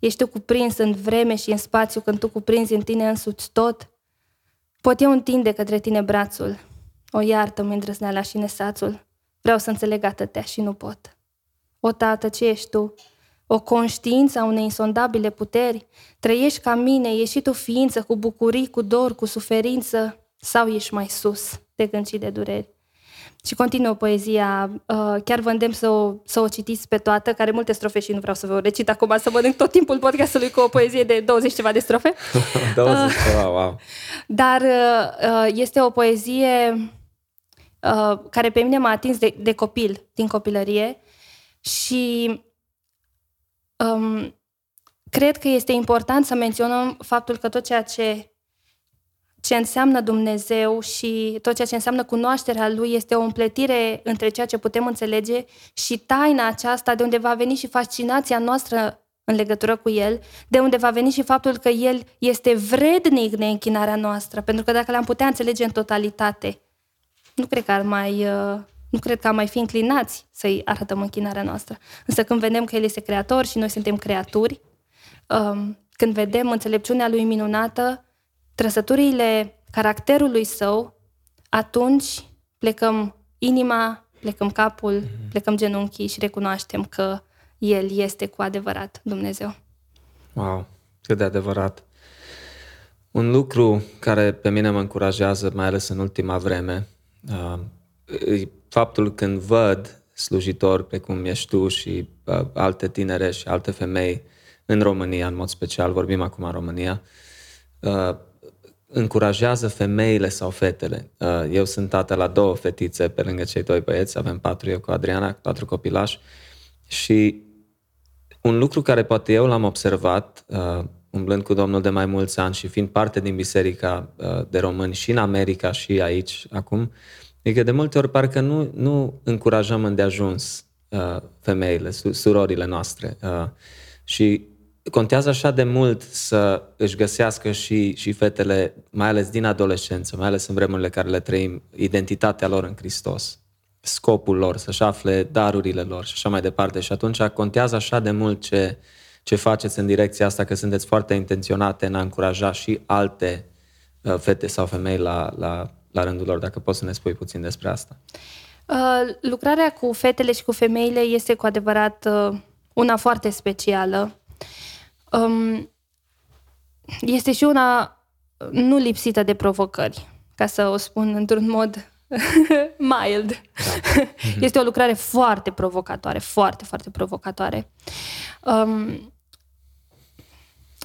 Ești tu cuprins în vreme și în spațiu când tu cuprinzi în tine însuți tot? Pot eu întinde către tine brațul? O iartă-mi îndrăzneala și nesațul. Vreau să înțeleg atâtea și nu pot. O tată, ce ești tu? O conștiință a unei insondabile puteri? Trăiești ca mine, ești și tu ființă cu bucurii, cu dor, cu suferință? Sau ești mai sus de gând și de dureri? Și continuă poezia, uh, chiar vă îndemn să o, să o citiți pe toată, care multe strofe și nu vreau să vă o recit acum, să mănânc tot timpul podcastului cu o poezie de 20 ceva de strofe. (laughs) 20, wow, wow. Dar uh, este o poezie uh, care pe mine m-a atins de, de copil, din copilărie și um, cred că este important să menționăm faptul că tot ceea ce ce înseamnă Dumnezeu și tot ceea ce înseamnă cunoașterea Lui este o împletire între ceea ce putem înțelege și taina aceasta de unde va veni și fascinația noastră în legătură cu El, de unde va veni și faptul că El este vrednic de închinarea noastră, pentru că dacă l-am putea înțelege în totalitate, nu cred că ar mai, uh, nu cred că am mai fi înclinați să-i arătăm închinarea noastră. Însă când vedem că El este creator și noi suntem creaturi, um, când vedem înțelepciunea Lui minunată, trăsăturile caracterului său, atunci plecăm inima, plecăm capul, plecăm genunchii și recunoaștem că El este cu adevărat Dumnezeu. Wow, cât de adevărat. Un lucru care pe mine mă încurajează, mai ales în ultima vreme, uh, e faptul când văd slujitori precum ești tu și uh, alte tinere și alte femei în România, în mod special, vorbim acum în România, uh, încurajează femeile sau fetele. Uh, eu sunt tată la două fetițe pe lângă cei doi băieți, avem patru eu cu Adriana, patru copilași și un lucru care poate eu l-am observat, uh, umblând cu Domnul de mai mulți ani și fiind parte din biserica uh, de români și în America și aici acum, e că de multe ori parcă nu, nu încurajăm îndeajuns uh, femeile, su- surorile noastre. Uh, și contează așa de mult să își găsească și, și fetele, mai ales din adolescență, mai ales în vremurile care le trăim, identitatea lor în Hristos scopul lor, să-și afle darurile lor și așa mai departe. Și atunci contează așa de mult ce, ce faceți în direcția asta, că sunteți foarte intenționate în a încuraja și alte uh, fete sau femei la, la, la rândul lor, dacă poți să ne spui puțin despre asta. Uh, lucrarea cu fetele și cu femeile este cu adevărat uh, una foarte specială. Um, este și una nu lipsită de provocări, ca să o spun într-un mod (laughs) mild. Da. Este o lucrare foarte provocatoare, foarte, foarte provocatoare. Um,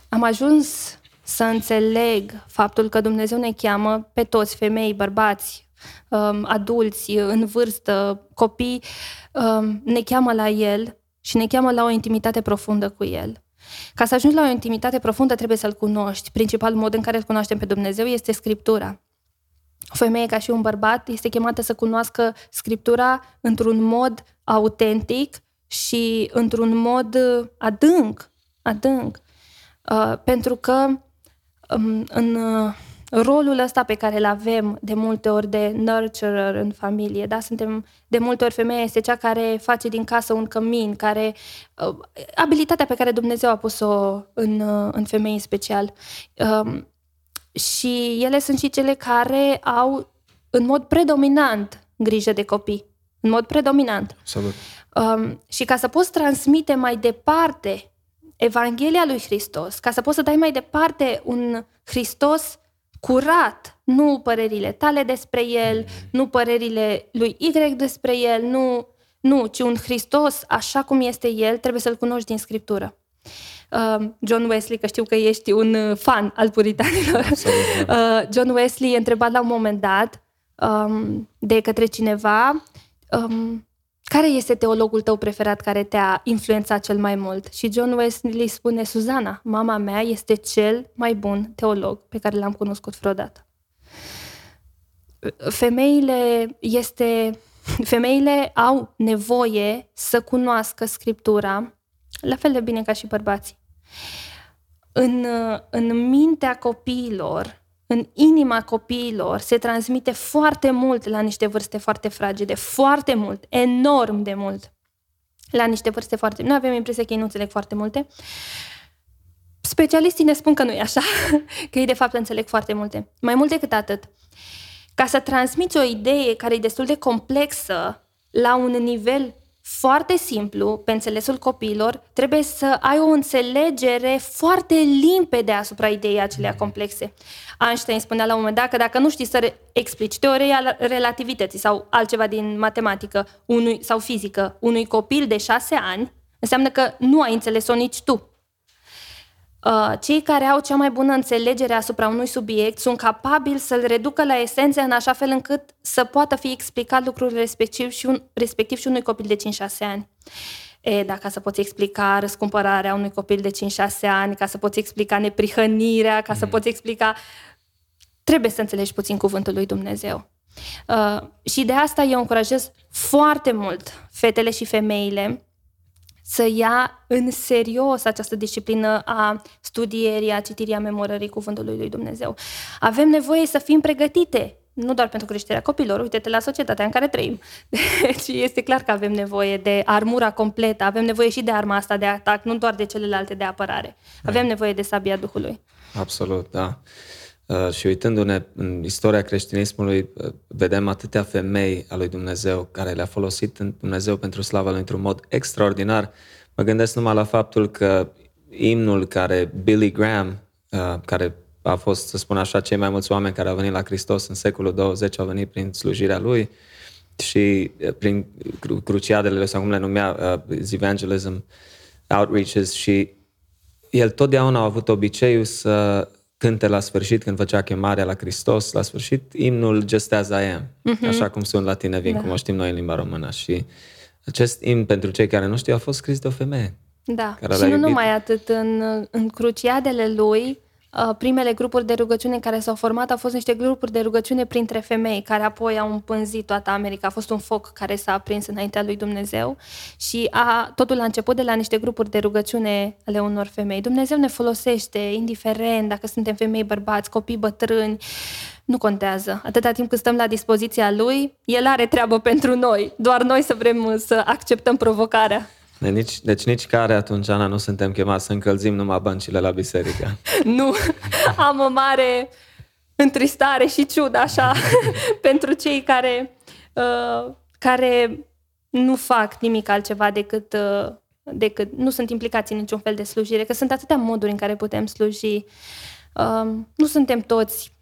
am ajuns să înțeleg faptul că Dumnezeu ne cheamă pe toți, femei, bărbați, um, adulți, în vârstă, copii, um, ne cheamă la El și ne cheamă la o intimitate profundă cu El. Ca să ajungi la o intimitate profundă trebuie să-L cunoști. Principalul mod în care îl cunoaștem pe Dumnezeu este Scriptura. O femeie ca și un bărbat este chemată să cunoască Scriptura într-un mod autentic și într-un mod adânc, adânc. Uh, pentru că um, în uh, rolul ăsta pe care îl avem de multe ori de nurturer în familie, da? Suntem, de multe ori femeia este cea care face din casă un cămin, care, uh, abilitatea pe care Dumnezeu a pus-o în, uh, în femei în special. Uh, și ele sunt și cele care au în mod predominant grijă de copii. În mod predominant. Salut. Um, și ca să poți transmite mai departe Evanghelia lui Hristos, ca să poți să dai mai departe un Hristos curat, nu părerile tale despre el, nu părerile lui Y despre el, nu, nu, ci un Hristos așa cum este el, trebuie să-l cunoști din Scriptură. Uh, John Wesley, că știu că ești un uh, fan al puritanilor. (laughs) Uh, John Wesley întrebat la un moment dat um, de către cineva um, care este teologul tău preferat care te-a influențat cel mai mult? Și John Wesley spune, Suzana, mama mea este cel mai bun teolog pe care l-am cunoscut vreodată. Femeile este (laughs) femeile au nevoie să cunoască scriptura la fel de bine ca și bărbații. În, în mintea copiilor în inima copiilor se transmite foarte mult la niște vârste foarte fragede, foarte mult, enorm de mult. La niște vârste foarte... Nu avem impresia că ei nu înțeleg foarte multe. Specialiștii ne spun că nu e așa, (laughs) că ei de fapt înțeleg foarte multe. Mai mult decât atât, ca să transmiți o idee care e destul de complexă la un nivel foarte simplu, pe înțelesul copiilor, trebuie să ai o înțelegere foarte limpede asupra ideii acelea mm. complexe. Einstein spunea la un moment dat că dacă nu știi să explici teoria relativității sau altceva din matematică unui, sau fizică unui copil de șase ani, înseamnă că nu ai înțeles-o nici tu. Uh, cei care au cea mai bună înțelegere asupra unui subiect sunt capabili să-l reducă la esență în așa fel încât să poată fi explicat lucrul respectiv și, un, respectiv și unui copil de 5-6 ani. E, da, ca să poți explica răscumpărarea unui copil de 5-6 ani, ca să poți explica neprihănirea, ca mm. să poți explica... Trebuie să înțelegi puțin cuvântul lui Dumnezeu. Uh, și de asta eu încurajez foarte mult fetele și femeile să ia în serios această disciplină a studierii, a citirii, a memorării cuvântului lui Dumnezeu. Avem nevoie să fim pregătite, nu doar pentru creșterea copilor, uite-te la societatea în care trăim. (laughs) Deci este clar că avem nevoie de armura completă, avem nevoie și de arma asta de atac, nu doar de celelalte de apărare. Avem nevoie de sabia Duhului. Absolut, da. Uh, și uitându-ne în istoria creștinismului, uh, vedem atâtea femei a lui Dumnezeu care le-a folosit în Dumnezeu pentru slava lui într-un mod extraordinar. Mă gândesc numai la faptul că imnul care Billy Graham, uh, care a fost, să spun așa, cei mai mulți oameni care au venit la Hristos în secolul 20 au venit prin slujirea lui și prin cruciadele sau cum le numea, evangelism, outreaches și el totdeauna a avut obiceiul să cânte la sfârșit, când făcea chemarea la Hristos, la sfârșit, imnul Just As I Am, uh-huh. așa cum sunt la tine vin, da. cum o știm noi în limba română. Și acest imn, pentru cei care nu știu, a fost scris de o femeie. Da, și nu iubit. numai atât, în, în cruciadele lui, Uh, primele grupuri de rugăciune care s-au format au fost niște grupuri de rugăciune printre femei, care apoi au împânzit toată America. A fost un foc care s-a aprins înaintea lui Dumnezeu și a, totul a început de la niște grupuri de rugăciune ale unor femei. Dumnezeu ne folosește, indiferent dacă suntem femei, bărbați, copii, bătrâni, nu contează. Atâta timp cât stăm la dispoziția lui, el are treabă (laughs) pentru noi. Doar noi să vrem să acceptăm provocarea. De nici, deci nici care atunci, Ana, nu suntem chemați să încălzim numai băncile la biserică. (laughs) nu, am o mare întristare și ciudă, așa, (laughs) pentru cei care, uh, care nu fac nimic altceva decât, uh, decât nu sunt implicați în niciun fel de slujire, că sunt atâtea moduri în care putem sluji. Uh, nu suntem toți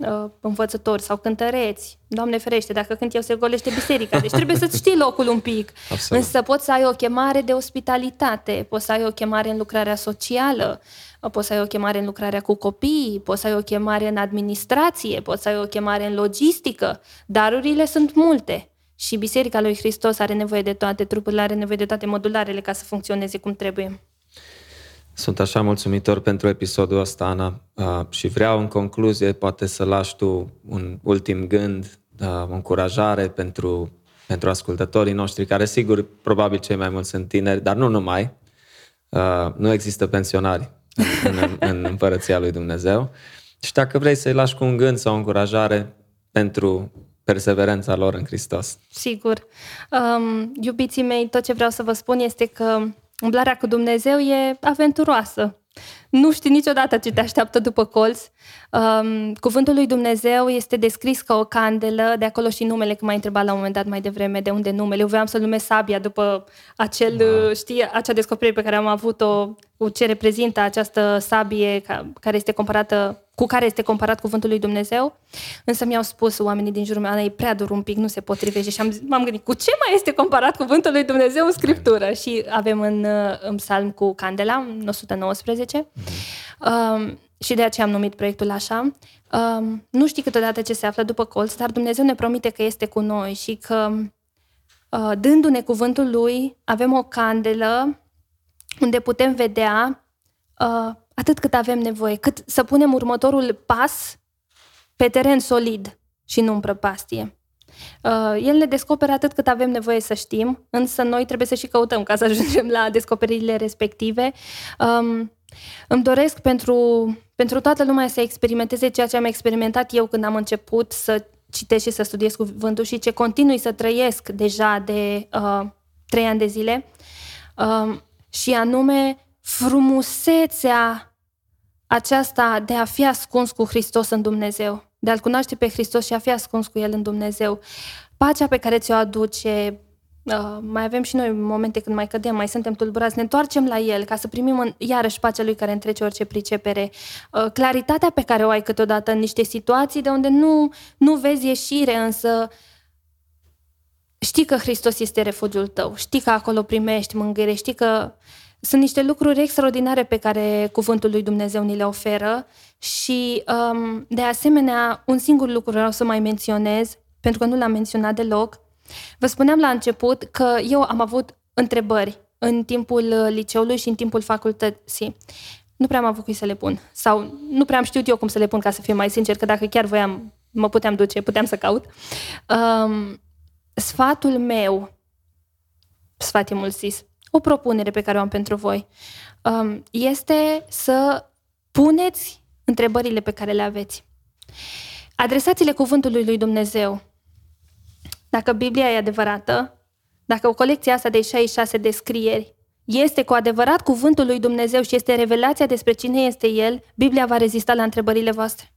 uh, învățători sau cântăreți. Doamne ferește, dacă cânt eu se golește biserica. Deci trebuie să-ți știi locul un pic. (laughs) Absolut. Însă poți să ai o chemare de ospitalitate, poți să ai o chemare în lucrarea socială, poți să ai o chemare în lucrarea cu copii, poți să ai o chemare în administrație, poți să ai o chemare în logistică. Darurile sunt multe. Și Biserica lui Hristos are nevoie de toate, trupul are nevoie de toate modularele ca să funcționeze cum trebuie. Sunt așa mulțumitor pentru episodul ăsta, Ana, uh, și vreau în concluzie poate să lași tu un ultim gând, uh, o încurajare pentru, pentru ascultătorii noștri, care sigur, probabil cei mai mulți sunt tineri, dar nu numai. Uh, nu există pensionari în, în, în împărăția lui Dumnezeu. Și dacă vrei să-i lași cu un gând sau o încurajare pentru perseverența lor în Hristos. Sigur. Um, iubiții mei, tot ce vreau să vă spun este că umblarea cu Dumnezeu e aventuroasă. Nu știi niciodată ce te așteaptă după colț. Um, cuvântul lui Dumnezeu este descris ca o candelă, de acolo și numele, că m-ai întrebat la un moment dat mai devreme de unde numele. Eu voiam să-l numesc Sabia după acel, wow. știi, acea descoperire pe care am avut-o, cu ce reprezintă această sabie care este comparată cu care este comparat cuvântul lui Dumnezeu, însă mi-au spus oamenii din jurul meu, e prea dur un pic, nu se potrivește și am, m-am gândit, cu ce mai este comparat cuvântul lui Dumnezeu în Scriptură? Și avem în, în psalm cu candela, în 119, um, și de aceea am numit proiectul așa. Um, nu știi câteodată ce se află după colț, dar Dumnezeu ne promite că este cu noi și că uh, dându-ne cuvântul lui, avem o candelă unde putem vedea uh, atât cât avem nevoie, cât să punem următorul pas pe teren solid și nu în prăpastie. Uh, el ne descoperă atât cât avem nevoie să știm, însă noi trebuie să și căutăm ca să ajungem la descoperirile respective. Um, îmi doresc pentru, pentru toată lumea să experimenteze ceea ce am experimentat eu când am început să citesc și să studiez cuvântul și ce continui să trăiesc deja de uh, trei ani de zile, uh, și anume frumusețea aceasta de a fi ascuns cu Hristos în Dumnezeu, de a-L cunoaște pe Hristos și a fi ascuns cu El în Dumnezeu. Pacea pe care ți-o aduce, uh, mai avem și noi momente când mai cădem, mai suntem tulburați, ne întoarcem la El ca să primim în, iarăși pacea Lui care întrece orice pricepere. Uh, claritatea pe care o ai câteodată în niște situații de unde nu, nu vezi ieșire, însă știi că Hristos este refugiul tău, știi că acolo primești mângâiere, știi că sunt niște lucruri extraordinare pe care Cuvântul lui Dumnezeu ni le oferă și, um, de asemenea, un singur lucru vreau să mai menționez, pentru că nu l-am menționat deloc. Vă spuneam la început că eu am avut întrebări în timpul liceului și în timpul facultății. Nu prea am avut cui să le pun. Sau nu prea am știut eu cum să le pun, ca să fiu mai sincer, că dacă chiar voiam, mă puteam duce, puteam să caut. Um, sfatul meu, sfat e mult zis, o propunere pe care o am pentru voi um, este să puneți întrebările pe care le aveți. Adresați-le cuvântului lui Dumnezeu. Dacă Biblia e adevărată, dacă o colecție asta de 66 de scrieri este cu adevărat cuvântul lui Dumnezeu și este revelația despre cine este El, Biblia va rezista la întrebările voastre.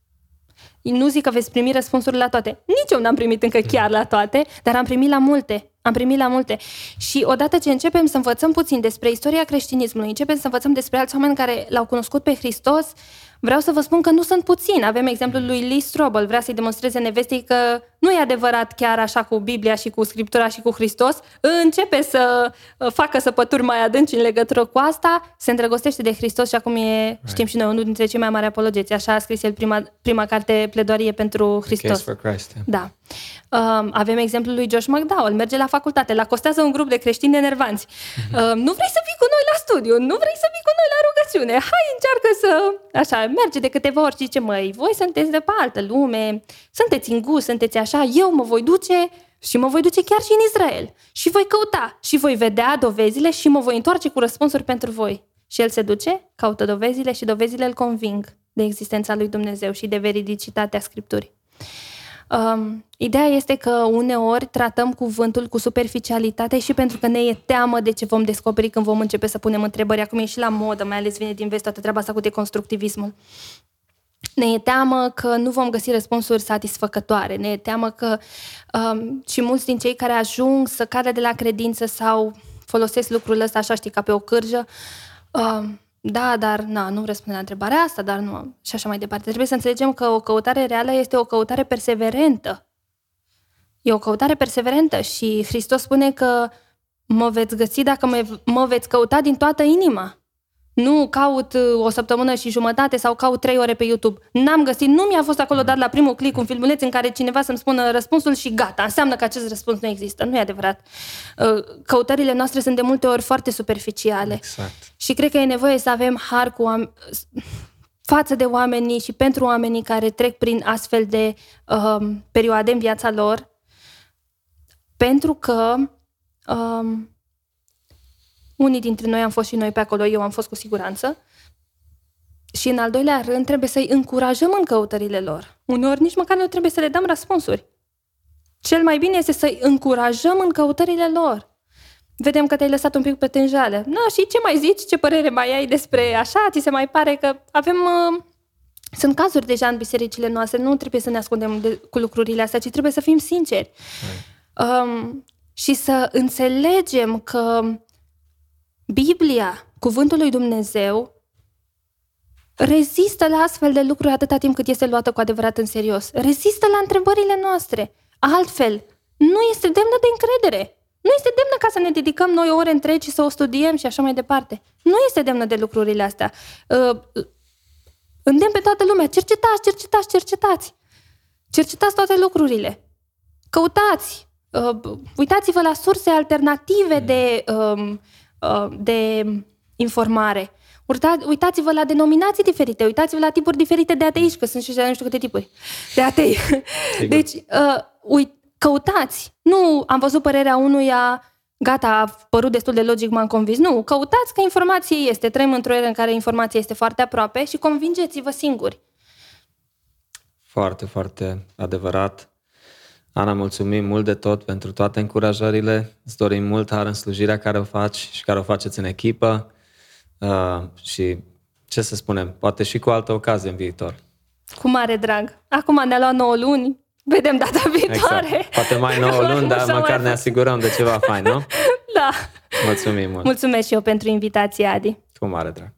Nu zic că veți primi răspunsuri la toate. Nici eu n-am primit încă chiar la toate, dar am primit la multe. Am primit la multe. Și odată ce începem să învățăm puțin despre istoria creștinismului, începem să învățăm despre alți oameni care l-au cunoscut pe Hristos, vreau să vă spun că nu sunt puțini. Avem exemplul lui Lee Strobel, vrea să-i demonstreze nevestei că nu e adevărat chiar așa cu Biblia și cu Scriptura și cu Hristos. Începe să uh, facă săpături mai adânci în legătură cu asta, se îndrăgostește de Hristos și acum e, știm și noi, unul dintre cei mai mari apologeți. Așa a scris el prima, prima carte, pledoarie pentru Hristos. for Christ, yeah. Da. Um, avem exemplul lui Josh McDowell, merge la facultate, la costează un grup de creștini enervanți. Mm-hmm. Um, nu vrei să vii cu noi la studiu, nu vrei să vii cu noi la rugăciune, hai încearcă să... Așa, merge de câteva ori și zice, măi, voi sunteți de pe altă lume, sunteți în gust, sunteți așa, eu mă voi duce și mă voi duce chiar și în Israel. Și voi căuta și voi vedea dovezile și mă voi întoarce cu răspunsuri pentru voi. Și el se duce, caută dovezile și dovezile îl conving de existența lui Dumnezeu și de veridicitatea Scripturii. Um, ideea este că uneori tratăm cuvântul cu superficialitate și pentru că ne e teamă de ce vom descoperi când vom începe să punem întrebări. Acum e și la modă, mai ales vine din vest toată treaba asta cu deconstructivismul. ne e teamă că nu vom găsi răspunsuri satisfăcătoare, ne e teamă că um, și mulți din cei care ajung să cadă de la credință sau folosesc lucrul ăsta așa, știi, ca pe o cârjă, um, da, dar na, nu răspunde la întrebarea asta, dar nu, și așa mai departe. Trebuie să înțelegem că o căutare reală este o căutare perseverentă. E o căutare perseverentă și Hristos spune că mă veți găsi dacă mă, mă veți căuta din toată inima. Nu caut uh, o săptămână și jumătate sau caut trei ore pe YouTube. N-am găsit, nu mi-a fost acolo dat la primul click un filmuleț în care cineva să-mi spună răspunsul și gata. Înseamnă că acest răspuns nu există. Nu e adevărat. Uh, căutările noastre sunt de multe ori foarte superficiale. Exact. Și cred că e nevoie să avem har cu oameni, față de oamenii și pentru oamenii care trec prin astfel de um, perioade în viața lor, pentru că um, unii dintre noi am fost și noi pe acolo, eu am fost cu siguranță. Și în al doilea rând trebuie să-i încurajăm în căutările lor. Uneori nici măcar nu trebuie să le dăm răspunsuri. Cel mai bine este să-i încurajăm în căutările lor. Vedem că te-ai lăsat un pic pe tânjale. Na, și ce mai zici? Ce părere mai ai despre așa? Ți se mai pare că avem... Uh, sunt cazuri deja în bisericile noastre, nu trebuie să ne ascundem de, cu lucrurile astea, ci trebuie să fim sinceri. Um, și să înțelegem că Biblia, cuvântul lui Dumnezeu, rezistă la astfel de lucruri atâta timp cât este luată cu adevărat în serios. Rezistă la întrebările noastre. Altfel, nu este demnă de încredere. Nu este demnă ca să ne dedicăm noi ore întregi să o studiem și așa mai departe. Nu este demnă de lucrurile astea. Uh, îndemn pe toată lumea, cercetați, cercetați, cercetați. Cercetați toate lucrurile. Căutați. Uh, uitați-vă la surse alternative de uh, Uh, de informare. Uitați-vă la denominații diferite, uitați-vă la tipuri diferite de ateiști, că sunt și nu știu câte tipuri de atei. Sigur. Deci, uh, uit, căutați. Nu am văzut părerea unuia, gata, a părut destul de logic, m-am convins. Nu, căutați că informație este. Trăim într-o eră în care informația este foarte aproape și convingeți-vă singuri. Foarte, foarte adevărat. Ana, mulțumim mult de tot pentru toate încurajările. Îți dorim mult har în slujirea care o faci și care o faceți în echipă. Uh, și ce să spunem, poate și cu altă ocazie în viitor. Cu mare drag. Acum ne-a luat 9 luni. Vedem data viitoare. Exact. Poate mai 9 luni, dar măcar ne asigurăm de ceva fain, nu? (laughs) Da. Mulțumim mult. Mulțumesc și eu pentru invitație, Adi. Cu mare drag.